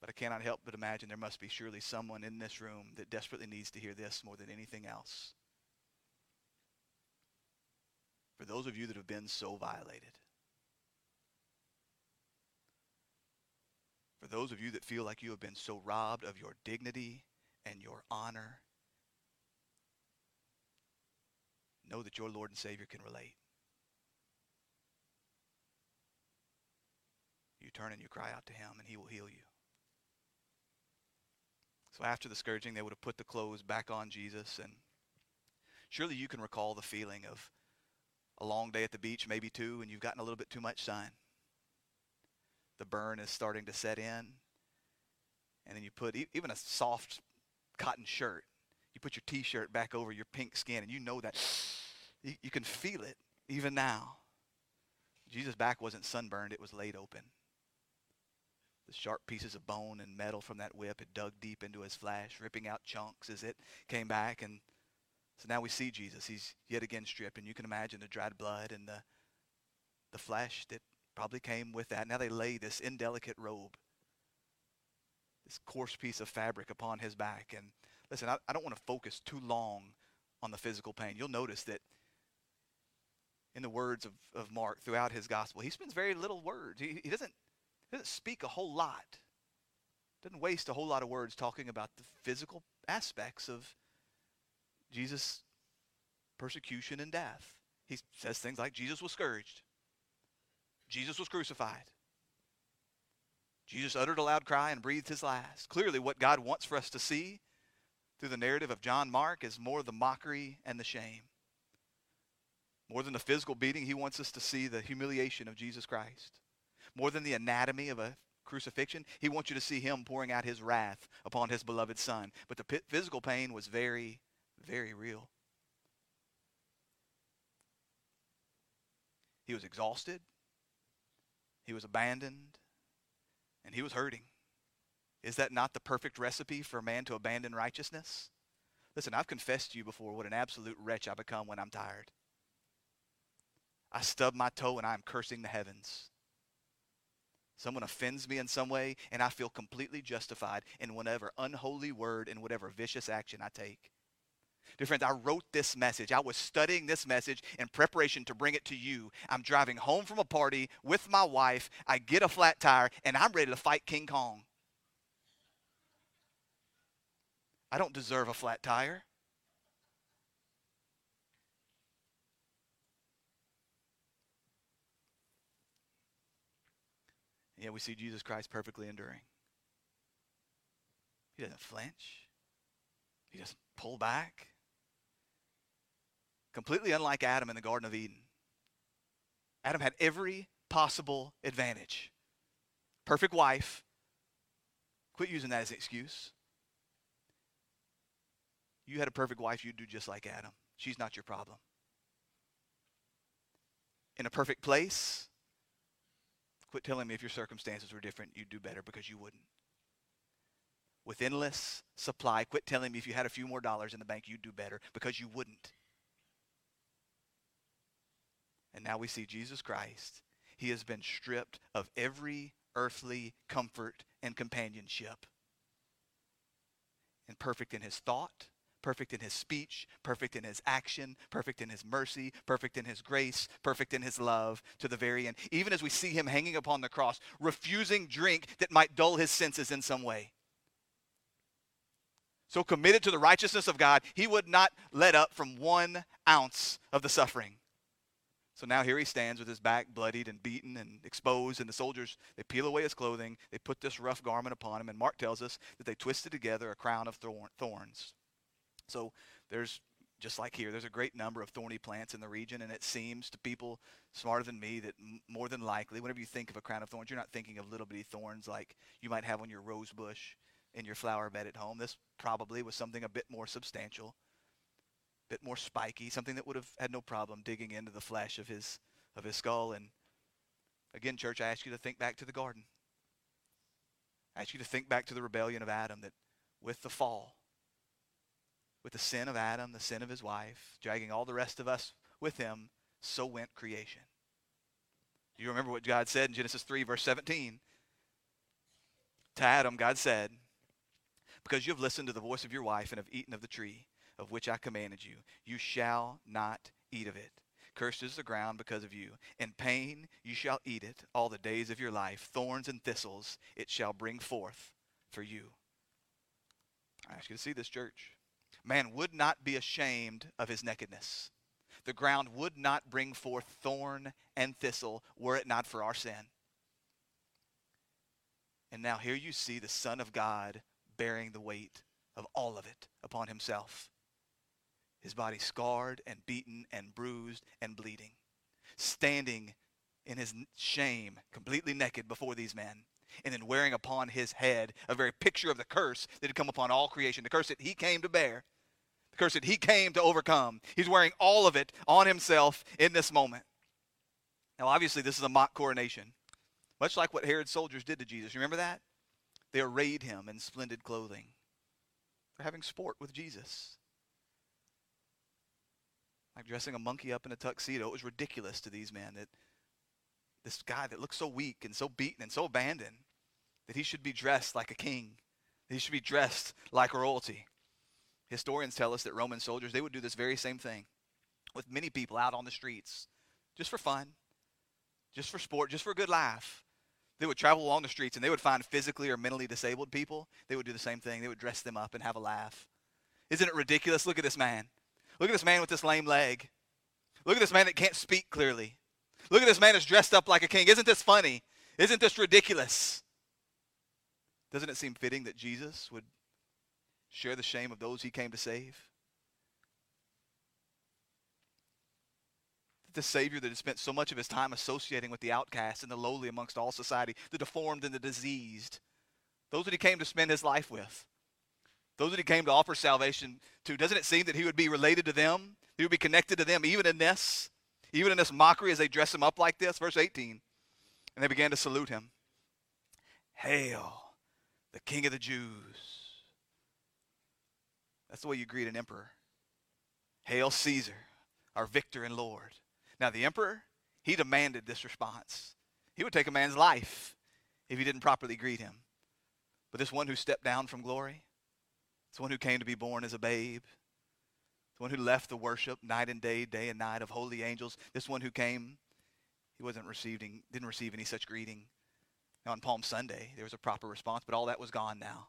But I cannot help but imagine there must be surely someone in this room that desperately needs to hear this more than anything else. For those of you that have been so violated, for those of you that feel like you have been so robbed of your dignity and your honor, know that your Lord and Savior can relate. You turn and you cry out to him, and he will heal you. So after the scourging, they would have put the clothes back on Jesus. And surely you can recall the feeling of a long day at the beach, maybe two, and you've gotten a little bit too much sun. The burn is starting to set in. And then you put even a soft cotton shirt. You put your t-shirt back over your pink skin, and you know that <sniffs> you, you can feel it even now. Jesus' back wasn't sunburned, it was laid open. The sharp pieces of bone and metal from that whip had dug deep into his flesh, ripping out chunks as it came back. And so now we see Jesus. He's yet again stripped, and you can imagine the dried blood and the, the flesh that probably came with that. Now they lay this indelicate robe, this coarse piece of fabric upon his back. And listen, I, I don't want to focus too long on the physical pain. You'll notice that in the words of, of Mark throughout his gospel, he spends very little words. He, he doesn't doesn't speak a whole lot. Doesn't waste a whole lot of words talking about the physical aspects of Jesus' persecution and death. He says things like Jesus was scourged. Jesus was crucified. Jesus uttered a loud cry and breathed his last. Clearly, what God wants for us to see through the narrative of John Mark is more the mockery and the shame. More than the physical beating, he wants us to see the humiliation of Jesus Christ more than the anatomy of a crucifixion, he wants you to see him pouring out his wrath upon his beloved son. But the physical pain was very, very real. He was exhausted, he was abandoned, and he was hurting. Is that not the perfect recipe for a man to abandon righteousness? Listen, I've confessed to you before what an absolute wretch I become when I'm tired. I stub my toe and I'm cursing the heavens someone offends me in some way, and I feel completely justified in whatever unholy word and whatever vicious action I take. Dear friends, I wrote this message. I was studying this message in preparation to bring it to you. I'm driving home from a party with my wife. I get a flat tire, and I'm ready to fight King Kong. I don't deserve a flat tire. Yet we see Jesus Christ perfectly enduring. He doesn't flinch. He doesn't pull back. Completely unlike Adam in the Garden of Eden. Adam had every possible advantage. Perfect wife. Quit using that as an excuse. You had a perfect wife, you'd do just like Adam. She's not your problem. In a perfect place, quit telling me if your circumstances were different, you'd do better because you wouldn't. With endless supply, quit telling me if you had a few more dollars in the bank, you'd do better because you wouldn't. And now we see Jesus Christ. He has been stripped of every earthly comfort and companionship. And perfect in his thought, perfect in his speech, perfect in his action, perfect in his mercy, perfect in his grace, perfect in his love to the very end. Even as we see him hanging upon the cross, refusing drink that might dull his senses in some way. So committed to the righteousness of God, he would not let up from one ounce of the suffering. So now here he stands with his back bloodied and beaten and exposed, and the soldiers, they peel away his clothing, they put this rough garment upon him, and Mark tells us that they twisted together a crown of thorns. So there's, just like here, there's a great number of thorny plants in the region, and it seems to people smarter than me that m- more than likely, whenever you think of a crown of thorns, you're not thinking of little bitty thorns like you might have on your rose bush in your flower bed at home. This probably was something a bit more substantial a bit more spiky, something that would have had no problem digging into the flesh of his of his skull. And again, church, I ask you to think back to the garden. I ask you to think back to the rebellion of Adam that with the fall, with the sin of Adam, the sin of his wife, dragging all the rest of us with him, so went creation. Do you remember what God said in Genesis 3, verse 17? To Adam, God said, Because you have listened to the voice of your wife and have eaten of the tree of which I commanded you. You shall not eat of it. Cursed is the ground because of you. In pain you shall eat it all the days of your life. Thorns and thistles it shall bring forth for you. I ask you to see this, church. Man would not be ashamed of his nakedness. The ground would not bring forth thorn and thistle were it not for our sin. And now here you see the Son of God bearing the weight of all of it upon himself his body scarred and beaten and bruised and bleeding, standing in his shame, completely naked before these men, and then wearing upon his head a very picture of the curse that had come upon all creation, the curse that he came to bear, the curse that he came to overcome. He's wearing all of it on himself in this moment. Now, obviously, this is a mock coronation, much like what Herod's soldiers did to Jesus. You remember that? They arrayed him in splendid clothing. They're having sport with Jesus like dressing a monkey up in a tuxedo. It was ridiculous to these men that this guy that looks so weak and so beaten and so abandoned that he should be dressed like a king. That he should be dressed like royalty. Historians tell us that Roman soldiers, they would do this very same thing with many people out on the streets just for fun, just for sport, just for a good laugh. They would travel along the streets and they would find physically or mentally disabled people. They would do the same thing. They would dress them up and have a laugh. Isn't it ridiculous? Look at this man. Look at this man with this lame leg. Look at this man that can't speak clearly. Look at this man that's dressed up like a king. Isn't this funny? Isn't this ridiculous? Doesn't it seem fitting that Jesus would share the shame of those he came to save? The Savior that had spent so much of his time associating with the outcast and the lowly amongst all society, the deformed and the diseased, those that he came to spend his life with. Those that he came to offer salvation to, doesn't it seem that he would be related to them? He would be connected to them even in this, even in this mockery as they dress him up like this? Verse 18. And they began to salute him. Hail, the King of the Jews. That's the way you greet an emperor. Hail Caesar, our victor and Lord. Now, the emperor, he demanded this response. He would take a man's life if he didn't properly greet him. But this one who stepped down from glory, this one who came to be born as a babe. The one who left the worship night and day, day and night of holy angels. This one who came, he wasn't receiving, didn't receive any such greeting. Now on Palm Sunday, there was a proper response, but all that was gone now.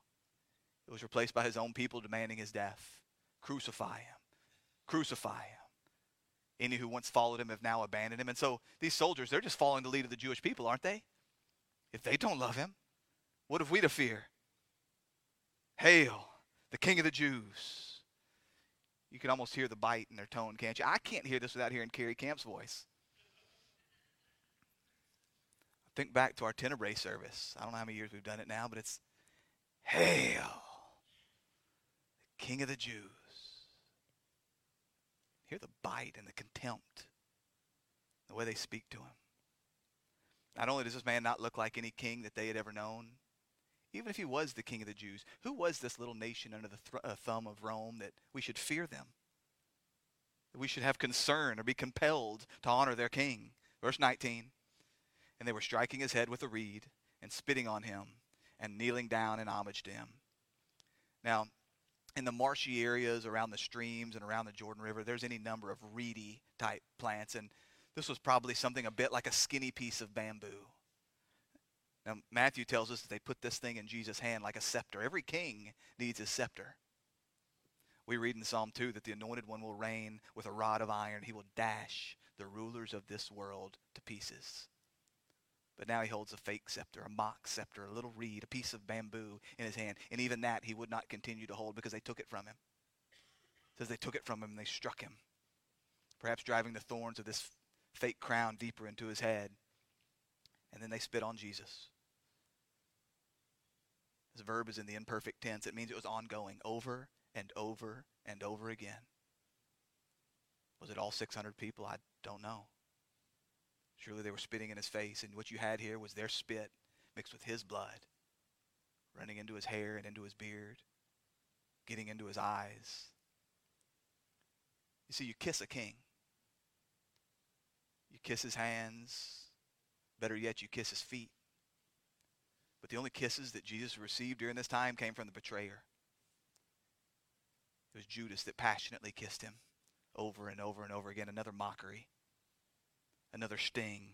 It was replaced by his own people demanding his death. Crucify him. Crucify him. Any who once followed him have now abandoned him. And so these soldiers, they're just following the lead of the Jewish people, aren't they? If they don't love him, what have we to fear? Hail, the King of the Jews. You can almost hear the bite in their tone, can't you? I can't hear this without hearing Carrie Camp's voice. Think back to our Tenebrae service. I don't know how many years we've done it now, but it's Hail, the King of the Jews. Hear the bite and the contempt, the way they speak to him. Not only does this man not look like any king that they had ever known, even if he was the king of the Jews, who was this little nation under the th- uh, thumb of Rome that we should fear them? That we should have concern or be compelled to honor their king? Verse 19 And they were striking his head with a reed and spitting on him and kneeling down in homage to him. Now, in the marshy areas around the streams and around the Jordan River, there's any number of reedy type plants, and this was probably something a bit like a skinny piece of bamboo. Now, Matthew tells us that they put this thing in Jesus' hand like a scepter. Every king needs a scepter. We read in Psalm 2 that the anointed one will reign with a rod of iron. He will dash the rulers of this world to pieces. But now he holds a fake scepter, a mock scepter, a little reed, a piece of bamboo in his hand. And even that he would not continue to hold because they took it from him. It says they took it from him and they struck him, perhaps driving the thorns of this fake crown deeper into his head. And then they spit on Jesus. This verb is in the imperfect tense. It means it was ongoing, over and over and over again. Was it all 600 people? I don't know. Surely they were spitting in his face, and what you had here was their spit mixed with his blood, running into his hair and into his beard, getting into his eyes. You see, you kiss a king. You kiss his hands. Better yet, you kiss his feet. But the only kisses that Jesus received during this time came from the betrayer. It was Judas that passionately kissed him over and over and over again, another mockery another sting.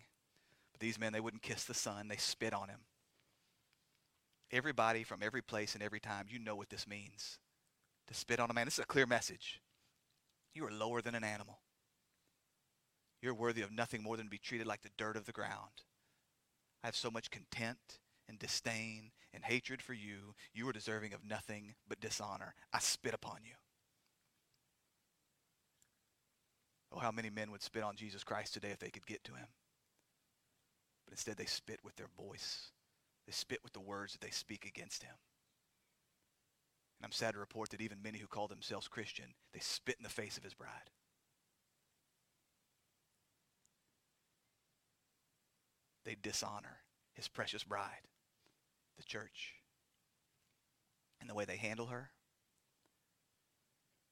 But these men, they wouldn't kiss the son, they spit on him. Everybody from every place and every time, you know what this means. To spit on a man. This is a clear message. You are lower than an animal. You're worthy of nothing more than to be treated like the dirt of the ground. I have so much contempt and disdain and hatred for you. You are deserving of nothing but dishonor. I spit upon you. Oh, how many men would spit on Jesus Christ today if they could get to him. But instead, they spit with their voice. They spit with the words that they speak against him. And I'm sad to report that even many who call themselves Christian, they spit in the face of his bride. They dishonor his precious bride, the church, and the way they handle her,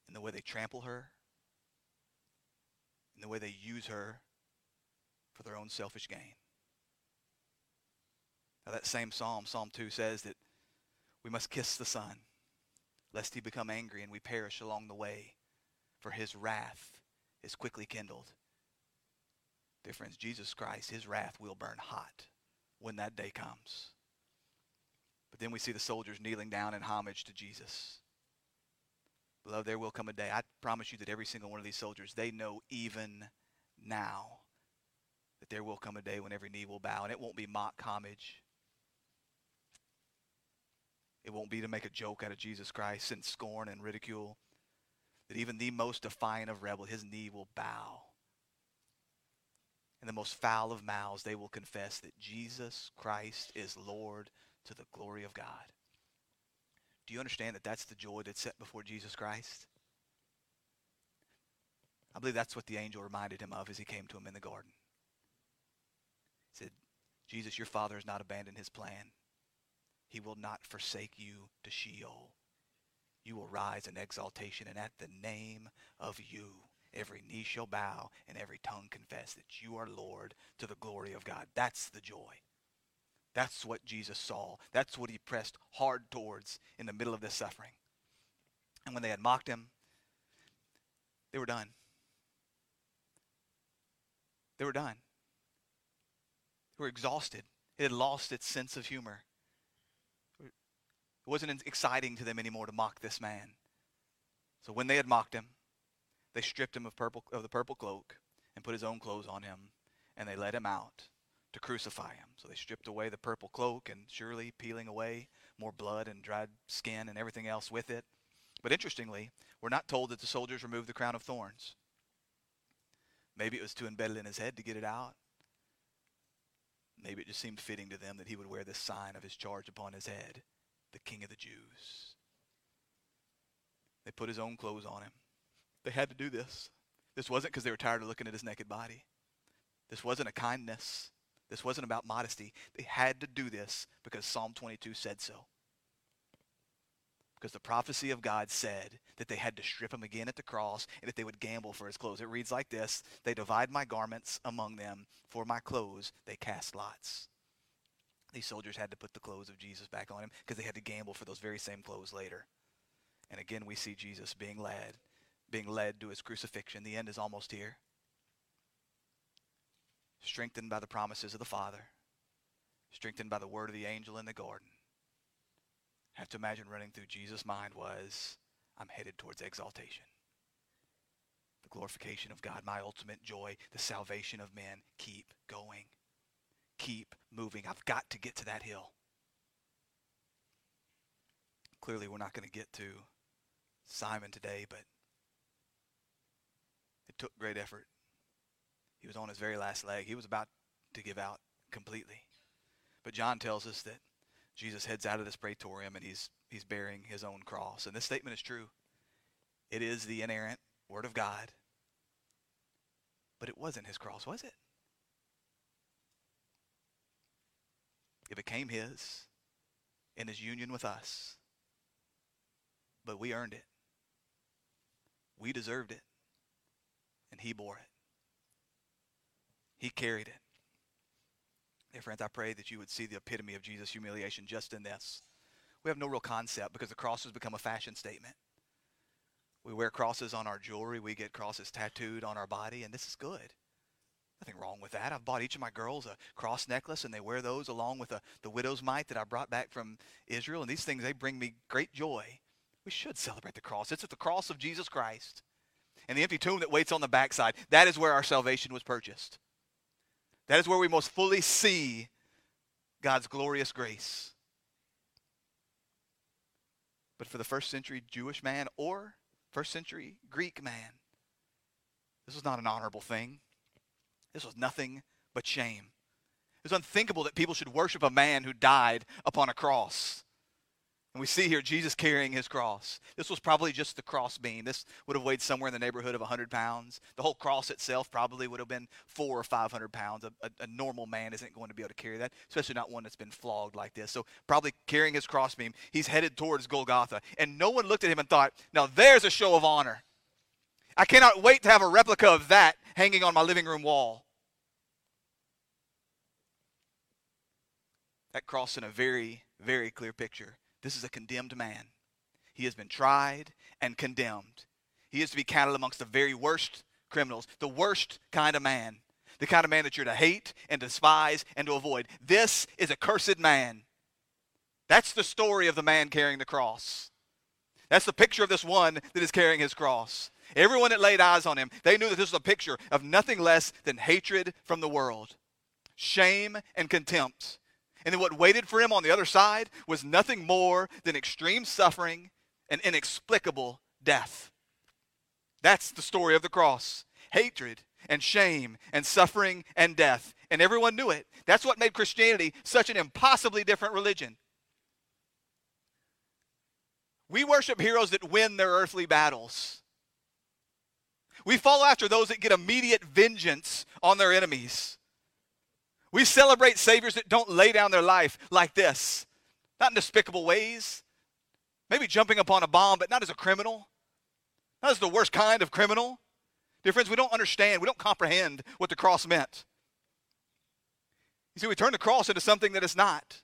and the way they trample her, and the way they use her for their own selfish gain. Now, that same psalm, Psalm 2, says that we must kiss the Son, lest he become angry and we perish along the way, for his wrath is quickly kindled. Dear friends, Jesus Christ, his wrath will burn hot when that day comes. But then we see the soldiers kneeling down in homage to Jesus. Beloved, there will come a day. I promise you that every single one of these soldiers, they know even now that there will come a day when every knee will bow, and it won't be mock homage. It won't be to make a joke out of Jesus Christ and scorn and ridicule. That even the most defiant of rebels, his knee will bow. And the most foul of mouths, they will confess that Jesus Christ is Lord to the glory of God. Do you understand that that's the joy that's set before Jesus Christ? I believe that's what the angel reminded him of as he came to him in the garden. He said, Jesus, your father has not abandoned his plan. He will not forsake you to Sheol. You will rise in exaltation, and at the name of you, every knee shall bow and every tongue confess that you are Lord to the glory of God. That's the joy. That's what Jesus saw. That's what he pressed hard towards in the middle of this suffering. And when they had mocked him, they were done. They were done. They were exhausted. It had lost its sense of humor. It wasn't exciting to them anymore to mock this man. So when they had mocked him, they stripped him of, purple, of the purple cloak and put his own clothes on him, and they led him out to crucify him. So they stripped away the purple cloak and surely peeling away more blood and dried skin and everything else with it. But interestingly, we're not told that the soldiers removed the crown of thorns. Maybe it was too embedded in his head to get it out. Maybe it just seemed fitting to them that he would wear this sign of his charge upon his head, the King of the Jews. They put his own clothes on him. They had to do this. This wasn't because they were tired of looking at his naked body. This wasn't a kindness. This wasn't about modesty. They had to do this because Psalm 22 said so. Because the prophecy of God said that they had to strip him again at the cross and that they would gamble for his clothes. It reads like this They divide my garments among them. For my clothes, they cast lots. These soldiers had to put the clothes of Jesus back on him because they had to gamble for those very same clothes later. And again, we see Jesus being led, being led to his crucifixion. The end is almost here. Strengthened by the promises of the Father, strengthened by the word of the angel in the garden. have to imagine running through Jesus' mind was, I'm headed towards exaltation. The glorification of God, my ultimate joy, the salvation of men. Keep going. Keep moving. I've got to get to that hill. Clearly, we're not going to get to Simon today, but it took great effort. He was on his very last leg. He was about to give out completely. But John tells us that Jesus heads out of this praetorium and he's he's bearing his own cross. And this statement is true. It is the inerrant word of God. But it wasn't his cross, was it? It became his in his union with us. But we earned it. We deserved it. And he bore it. He carried it. Dear friends, I pray that you would see the epitome of Jesus' humiliation just in this. We have no real concept because the cross has become a fashion statement. We wear crosses on our jewelry, we get crosses tattooed on our body, and this is good. Nothing wrong with that. I've bought each of my girls a cross necklace, and they wear those along with a, the widow's mite that I brought back from Israel. And these things, they bring me great joy. We should celebrate the cross. It's at the cross of Jesus Christ and the empty tomb that waits on the backside. That is where our salvation was purchased. That is where we most fully see God's glorious grace. But for the first century Jewish man or first century Greek man, this was not an honorable thing. This was nothing but shame. It was unthinkable that people should worship a man who died upon a cross. And we see here Jesus carrying his cross. This was probably just the cross beam. This would have weighed somewhere in the neighborhood of 100 pounds. The whole cross itself probably would have been four or 500 pounds. A, a, a, normal man isn't going to be able to carry that, especially not one that's been flogged like this. So, probably carrying his cross beam, he's headed towards Golgotha. And no one looked at him and thought, now there's a show of honor. I cannot wait to have a replica of that hanging on my living room wall. That cross in a very, very clear picture this is a condemned man. He has been tried and condemned. He is to be counted amongst the very worst criminals, the worst kind of man, the kind of man that you're to hate and despise and to avoid. This is a cursed man. That's the story of the man carrying the cross. That's the picture of this one that is carrying his cross. Everyone that laid eyes on him, they knew that this was a picture of nothing less than hatred from the world, shame and contempt. And then what waited for him on the other side was nothing more than extreme suffering and inexplicable death. That's the story of the cross hatred and shame and suffering and death. And everyone knew it. That's what made Christianity such an impossibly different religion. We worship heroes that win their earthly battles. We follow after those that get immediate vengeance on their enemies. We celebrate saviors that don't lay down their life like this, not in despicable ways. Maybe jumping upon a bomb, but not as a criminal, not as the worst kind of criminal. Dear friends, we don't understand, we don't comprehend what the cross meant. You see, we turn the cross into something that it's not.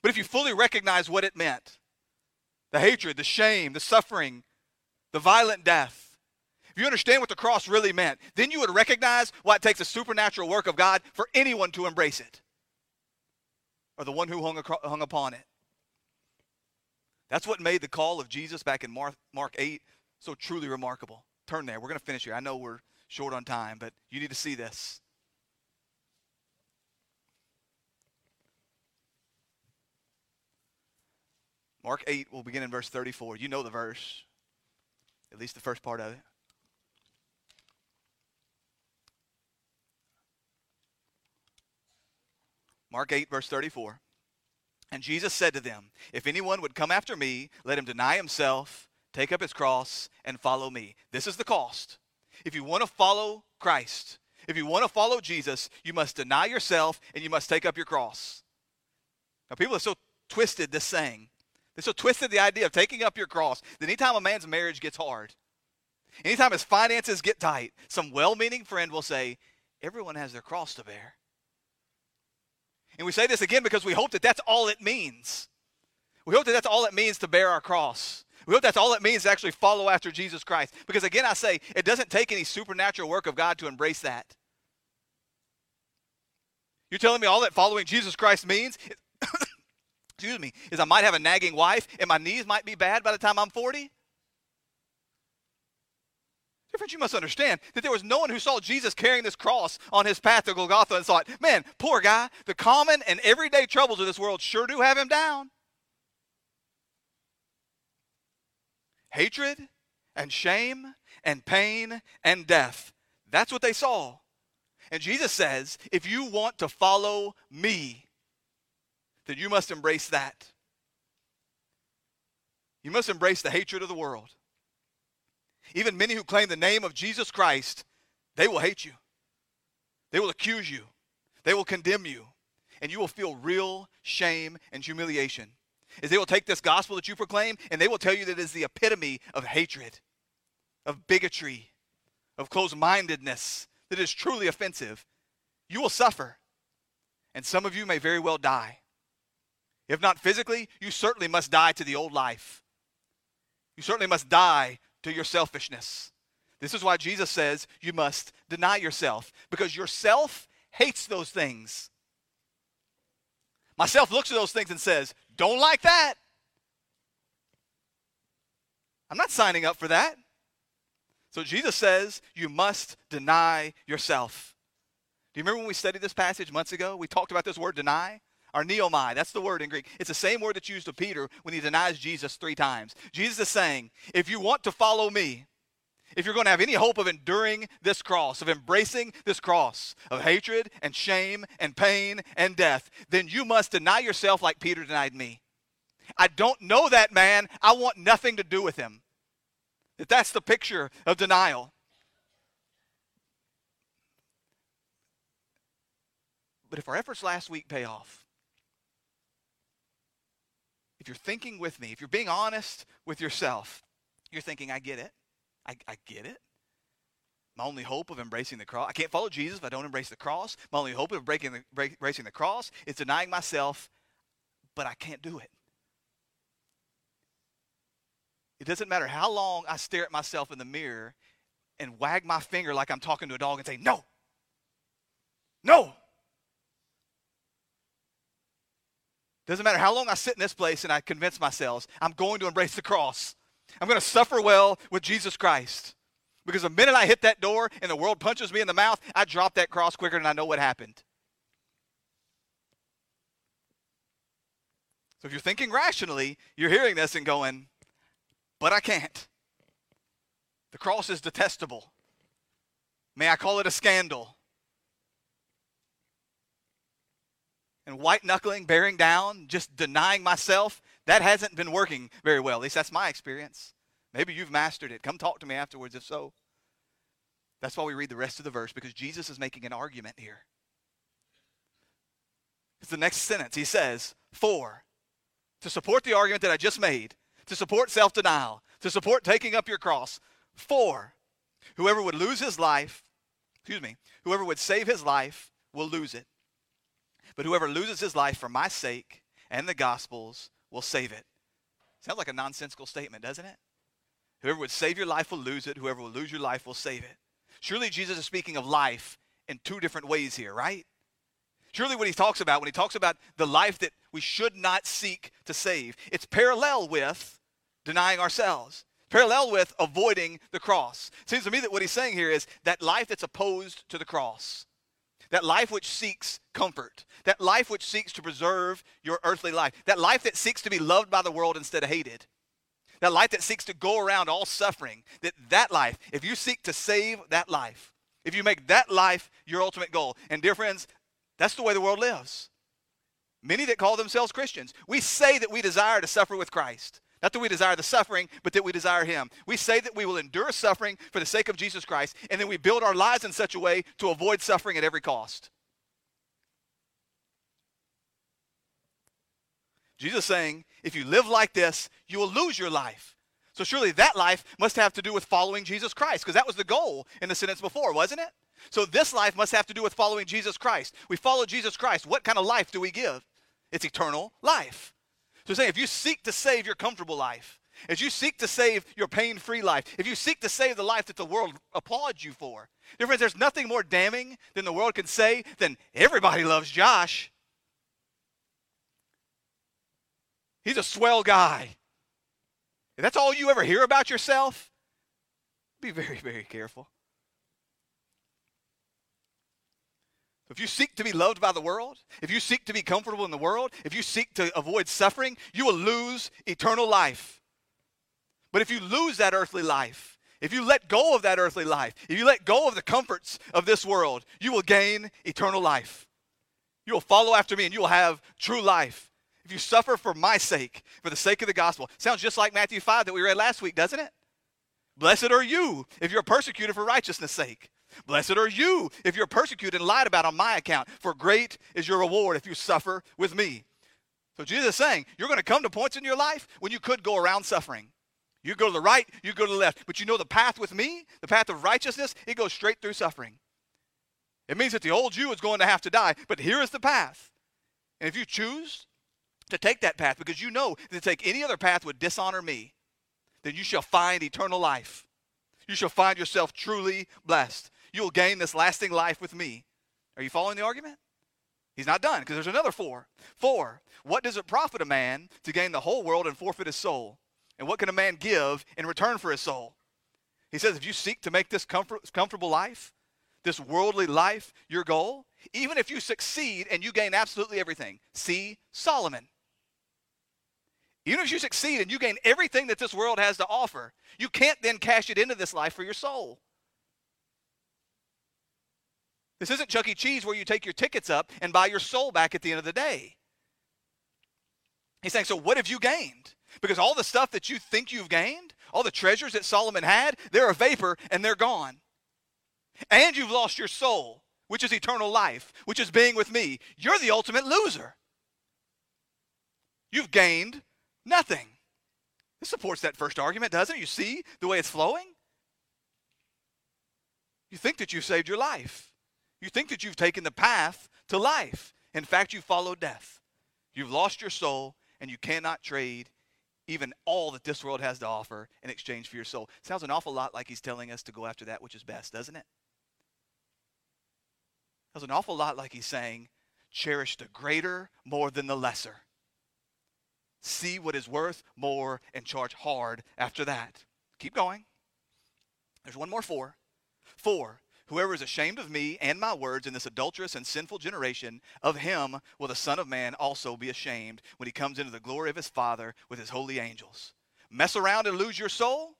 But if you fully recognize what it meant the hatred, the shame, the suffering, the violent death if you understand what the cross really meant, then you would recognize why it takes a supernatural work of God for anyone to embrace it or the one who hung, across, hung upon it. That's what made the call of Jesus back in Mark, Mark 8 so truly remarkable. Turn there. We're going to finish here. I know we're short on time, but you need to see this. Mark 8 will begin in verse 34. You know the verse, at least the first part of it. Mark 8, verse 34. And Jesus said to them, If anyone would come after me, let him deny himself, take up his cross, and follow me. This is the cost. If you want to follow Christ, if you want to follow Jesus, you must deny yourself and you must take up your cross. Now, people are so twisted this saying. They're so twisted the idea of taking up your cross that anytime a man's marriage gets hard, anytime his finances get tight, some well meaning friend will say, Everyone has their cross to bear. And we say this again because we hope that that's all it means. We hope that that's all it means to bear our cross. We hope that's all it means to actually follow after Jesus Christ. Because again, I say, it doesn't take any supernatural work of God to embrace that. You're telling me all that following Jesus Christ means, <coughs> excuse me, is I might have a nagging wife and my knees might be bad by the time I'm 40? Friends, you must understand that there was no one who saw Jesus carrying this cross on his path to Golgotha and thought, man, poor guy, the common and everyday troubles of this world sure do have him down. Hatred and shame and pain and death. That's what they saw. And Jesus says, if you want to follow me, then you must embrace that. You must embrace the hatred of the world. Even many who claim the name of Jesus Christ, they will hate you. They will accuse you. They will condemn you. And you will feel real shame and humiliation. As they will take this gospel that you proclaim and they will tell you that it is the epitome of hatred, of bigotry, of closed mindedness, that is truly offensive. You will suffer. And some of you may very well die. If not physically, you certainly must die to the old life. You certainly must die to your selfishness. This is why Jesus says you must deny yourself because yourself hates those things. Myself looks at those things and says, Don't like that. I'm not signing up for that. So Jesus says you must deny yourself. Do you remember when we studied this passage months ago? We talked about this word deny. Arneomai, that's the word in Greek. It's the same word that's used to Peter when he denies Jesus three times. Jesus is saying, if you want to follow me, if you're going to have any hope of enduring this cross, of embracing this cross of hatred and shame and pain and death, then you must deny yourself like Peter denied me. I don't know that man. I want nothing to do with him. That that's the picture of denial. But if our efforts last week pay off, if you're thinking with me, if you're being honest with yourself, you're thinking, I get it. I, I get it. My only hope of embracing the cross, I can't follow Jesus if I don't embrace the cross. My only hope of breaking the, break, embracing the cross is denying myself, but I can't do it. It doesn't matter how long I stare at myself in the mirror and wag my finger like I'm talking to a dog and say, No, no, Doesn't matter how long I sit in this place and I convince myself I'm going to embrace the cross. I'm going to suffer well with Jesus Christ. Because the minute I hit that door and the world punches me in the mouth, I drop that cross quicker than I know what happened. So if you're thinking rationally, you're hearing this and going, but I can't. The cross is detestable. May I call it a scandal? And white knuckling, bearing down, just denying myself, that hasn't been working very well. At least that's my experience. Maybe you've mastered it. Come talk to me afterwards if so. That's why we read the rest of the verse because Jesus is making an argument here. It's the next sentence. He says, For, to support the argument that I just made, to support self denial, to support taking up your cross, for, whoever would lose his life, excuse me, whoever would save his life will lose it. But whoever loses his life for my sake and the gospel's will save it. Sounds like a nonsensical statement, doesn't it? Whoever would save your life will lose it. Whoever will lose your life will save it. Surely Jesus is speaking of life in two different ways here, right? Surely what he talks about, when he talks about the life that we should not seek to save, it's parallel with denying ourselves, parallel with avoiding the cross. It seems to me that what he's saying here is that life that's opposed to the cross, that life which seeks comfort, that life which seeks to preserve your earthly life, that life that seeks to be loved by the world instead of hated, that life that seeks to go around all suffering, that that life, if you seek to save that life, if you make that life your ultimate goal, and dear friends, that's the way the world lives. Many that call themselves Christians, we say that we desire to suffer with Christ. Not that we desire the suffering, but that we desire Him. We say that we will endure suffering for the sake of Jesus Christ, and then we build our lives in such a way to avoid suffering at every cost. Jesus saying, if you live like this, you will lose your life. So surely that life must have to do with following Jesus Christ, because that was the goal in the sentence before, wasn't it? So this life must have to do with following Jesus Christ. We follow Jesus Christ. What kind of life do we give? It's eternal life. So saying if you seek to save your comfortable life, as you seek to save your pain free life, if you seek to save the life that the world applauds you for, dear friends, there's nothing more damning than the world can say than everybody loves Josh. He's a swell guy. If that's all you ever hear about yourself, be very, very careful. If you seek to be loved by the world, if you seek to be comfortable in the world, if you seek to avoid suffering, you will lose eternal life. But if you lose that earthly life, if you let go of that earthly life, if you let go of the comforts of this world, you will gain eternal life. You will follow after me and you will have true life. If you suffer for my sake, for the sake of the gospel, sounds just like Matthew 5 that we read last week, doesn't it? Blessed are you if you're persecuted for righteousness' sake. Blessed are you if you're persecuted and lied about on my account, for great is your reward if you suffer with me. So Jesus is saying, you're going to come to points in your life when you could go around suffering. You go to the right, you go to the left. But you know the path with me, the path of righteousness, it goes straight through suffering. It means that the old you is going to have to die, but here is the path. And if you choose to take that path because you know that to take any other path would dishonor me, then you shall find eternal life. You shall find yourself truly blessed you'll gain this lasting life with me. Are you following the argument? He's not done because there's another for. For, what does it profit a man to gain the whole world and forfeit his soul? And what can a man give in return for his soul? He says, if you seek to make this comfort, comfortable life, this worldly life, your goal, even if you succeed and you gain absolutely everything, see Solomon. Even if you succeed and you gain everything that this world has to offer, you can't then cash it into this life for your soul. This isn't Chuck E. Cheese where you take your tickets up and buy your soul back at the end of the day. He's saying, so what have you gained? Because all the stuff that you think you've gained, all the treasures that Solomon had, they're a vapor and they're gone. And you've lost your soul, which is eternal life, which is being with me. You're the ultimate loser. You've gained nothing. This supports that first argument, doesn't it? You see the way it's flowing? You think that you've saved your life. You think that you've taken the path to life. In fact, you followed death. You've lost your soul, and you cannot trade even all that this world has to offer in exchange for your soul. Sounds an awful lot like he's telling us to go after that which is best, doesn't it? Sounds an awful lot like he's saying, cherish the greater more than the lesser. See what is worth more and charge hard after that. Keep going. There's one more for. For, Whoever is ashamed of me and my words in this adulterous and sinful generation, of him will the Son of Man also be ashamed when he comes into the glory of his Father with his holy angels. Mess around and lose your soul?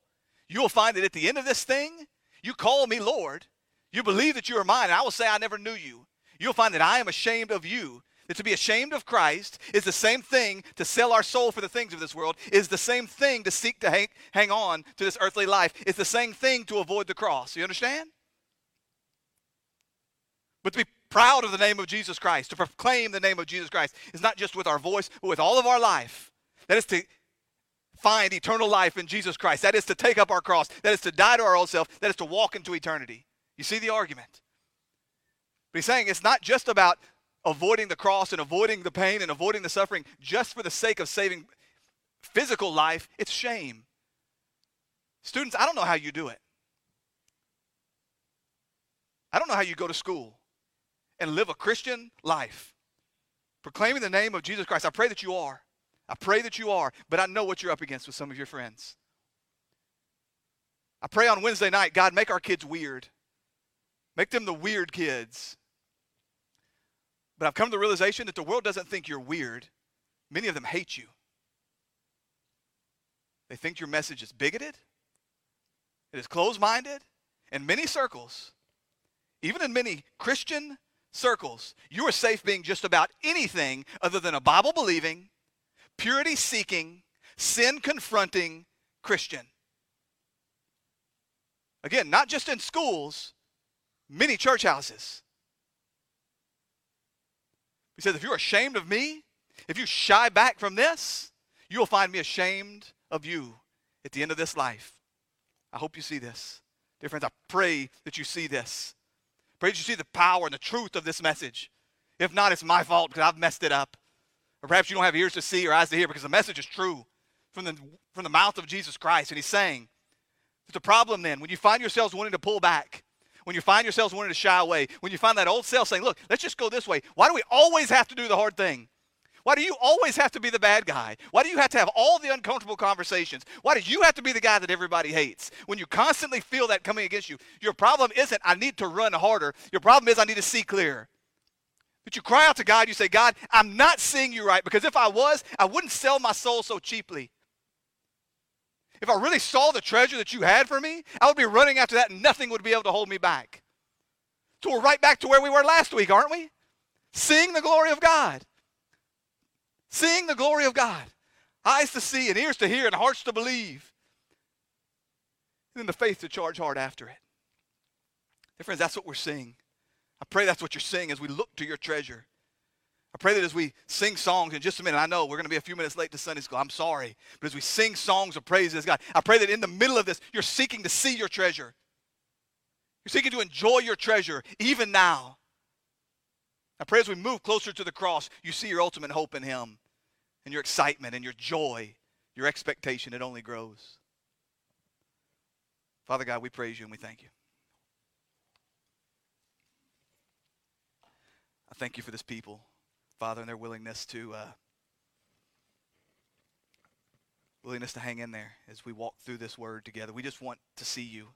You will find that at the end of this thing, you call me Lord. You believe that you are mine, and I will say, I never knew you. You'll find that I am ashamed of you. That to be ashamed of Christ is the same thing to sell our soul for the things of this world, is the same thing to seek to hang, hang on to this earthly life. It's the same thing to avoid the cross. You understand? But to be proud of the name of Jesus Christ, to proclaim the name of Jesus Christ, is not just with our voice, but with all of our life. That is to find eternal life in Jesus Christ. That is to take up our cross. That is to die to our old self. That is to walk into eternity. You see the argument? But he's saying it's not just about avoiding the cross and avoiding the pain and avoiding the suffering just for the sake of saving physical life. It's shame. Students, I don't know how you do it. I don't know how you go to school and live a Christian life, proclaiming the name of Jesus Christ. I pray that you are. I pray that you are, but I know what you're up against with some of your friends. I pray on Wednesday night, God, make our kids weird. Make them the weird kids. But I've come to the realization that the world doesn't think you're weird. Many of them hate you. They think your message is bigoted, it is closed minded. In many circles, even in many Christian circles, you are safe being just about anything other than a Bible believing, purity seeking, sin confronting Christian. Again, not just in schools, many church houses. He says, if you're ashamed of me, if you shy back from this, you will find me ashamed of you at the end of this life. I hope you see this. Dear friends, I pray that you see this. Pray you see the power and the truth of this message. If not, it's my fault because I've messed it up. Or perhaps you don't have ears to see or eyes to hear because the message is true from the, from the mouth of Jesus Christ. And he's saying, there's a problem then when you find yourselves wanting to pull back, when you find yourselves wanting to shy away, when you find that old self saying, look, let's just go this way. Why do we always have to do the hard thing? Why do you always have to be the bad guy? Why do you have to have all the uncomfortable conversations? Why do you have to be the guy that everybody hates? When you constantly feel that coming against you, your problem isn't, I need to run harder. Your problem is, I need to see clear. But you cry out to God, you say, God, I'm not seeing you right because if I was, I wouldn't sell my soul so cheaply. If I really saw the treasure that you had for me, I would be running after that and nothing would be able to hold me back. So we're right back to where we were last week, aren't we? Seeing the glory of God. Seeing the glory of God. Eyes to see and ears to hear and hearts to believe. And then the faith to charge hard after it. Dear friends, that's what we're seeing. I pray that's what you're seeing as we look to your treasure. I pray that as we sing songs in just a minute, I know we're going to be a few minutes late to Sunday school. I'm sorry. But as we sing songs of praise to God, I pray that in the middle of this, you're seeking to see your treasure. You're seeking to enjoy your treasure even now. I pray as we move closer to the cross, you see your ultimate hope in Him and your excitement and your joy, your expectation, it only grows. Father God, we praise you and we thank you. I thank you for this people, Father, and their willingness to uh, willingness to hang in there as we walk through this word together. We just want to see you.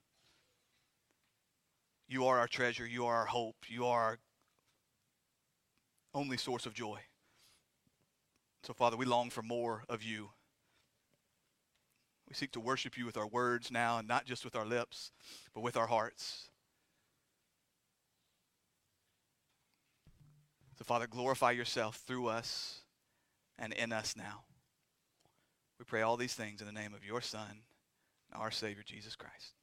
You are our treasure. You are our hope. You are our only source of joy. So, Father, we long for more of you. We seek to worship you with our words now, and not just with our lips, but with our hearts. So, Father, glorify yourself through us and in us now. We pray all these things in the name of your Son, our Savior, Jesus Christ.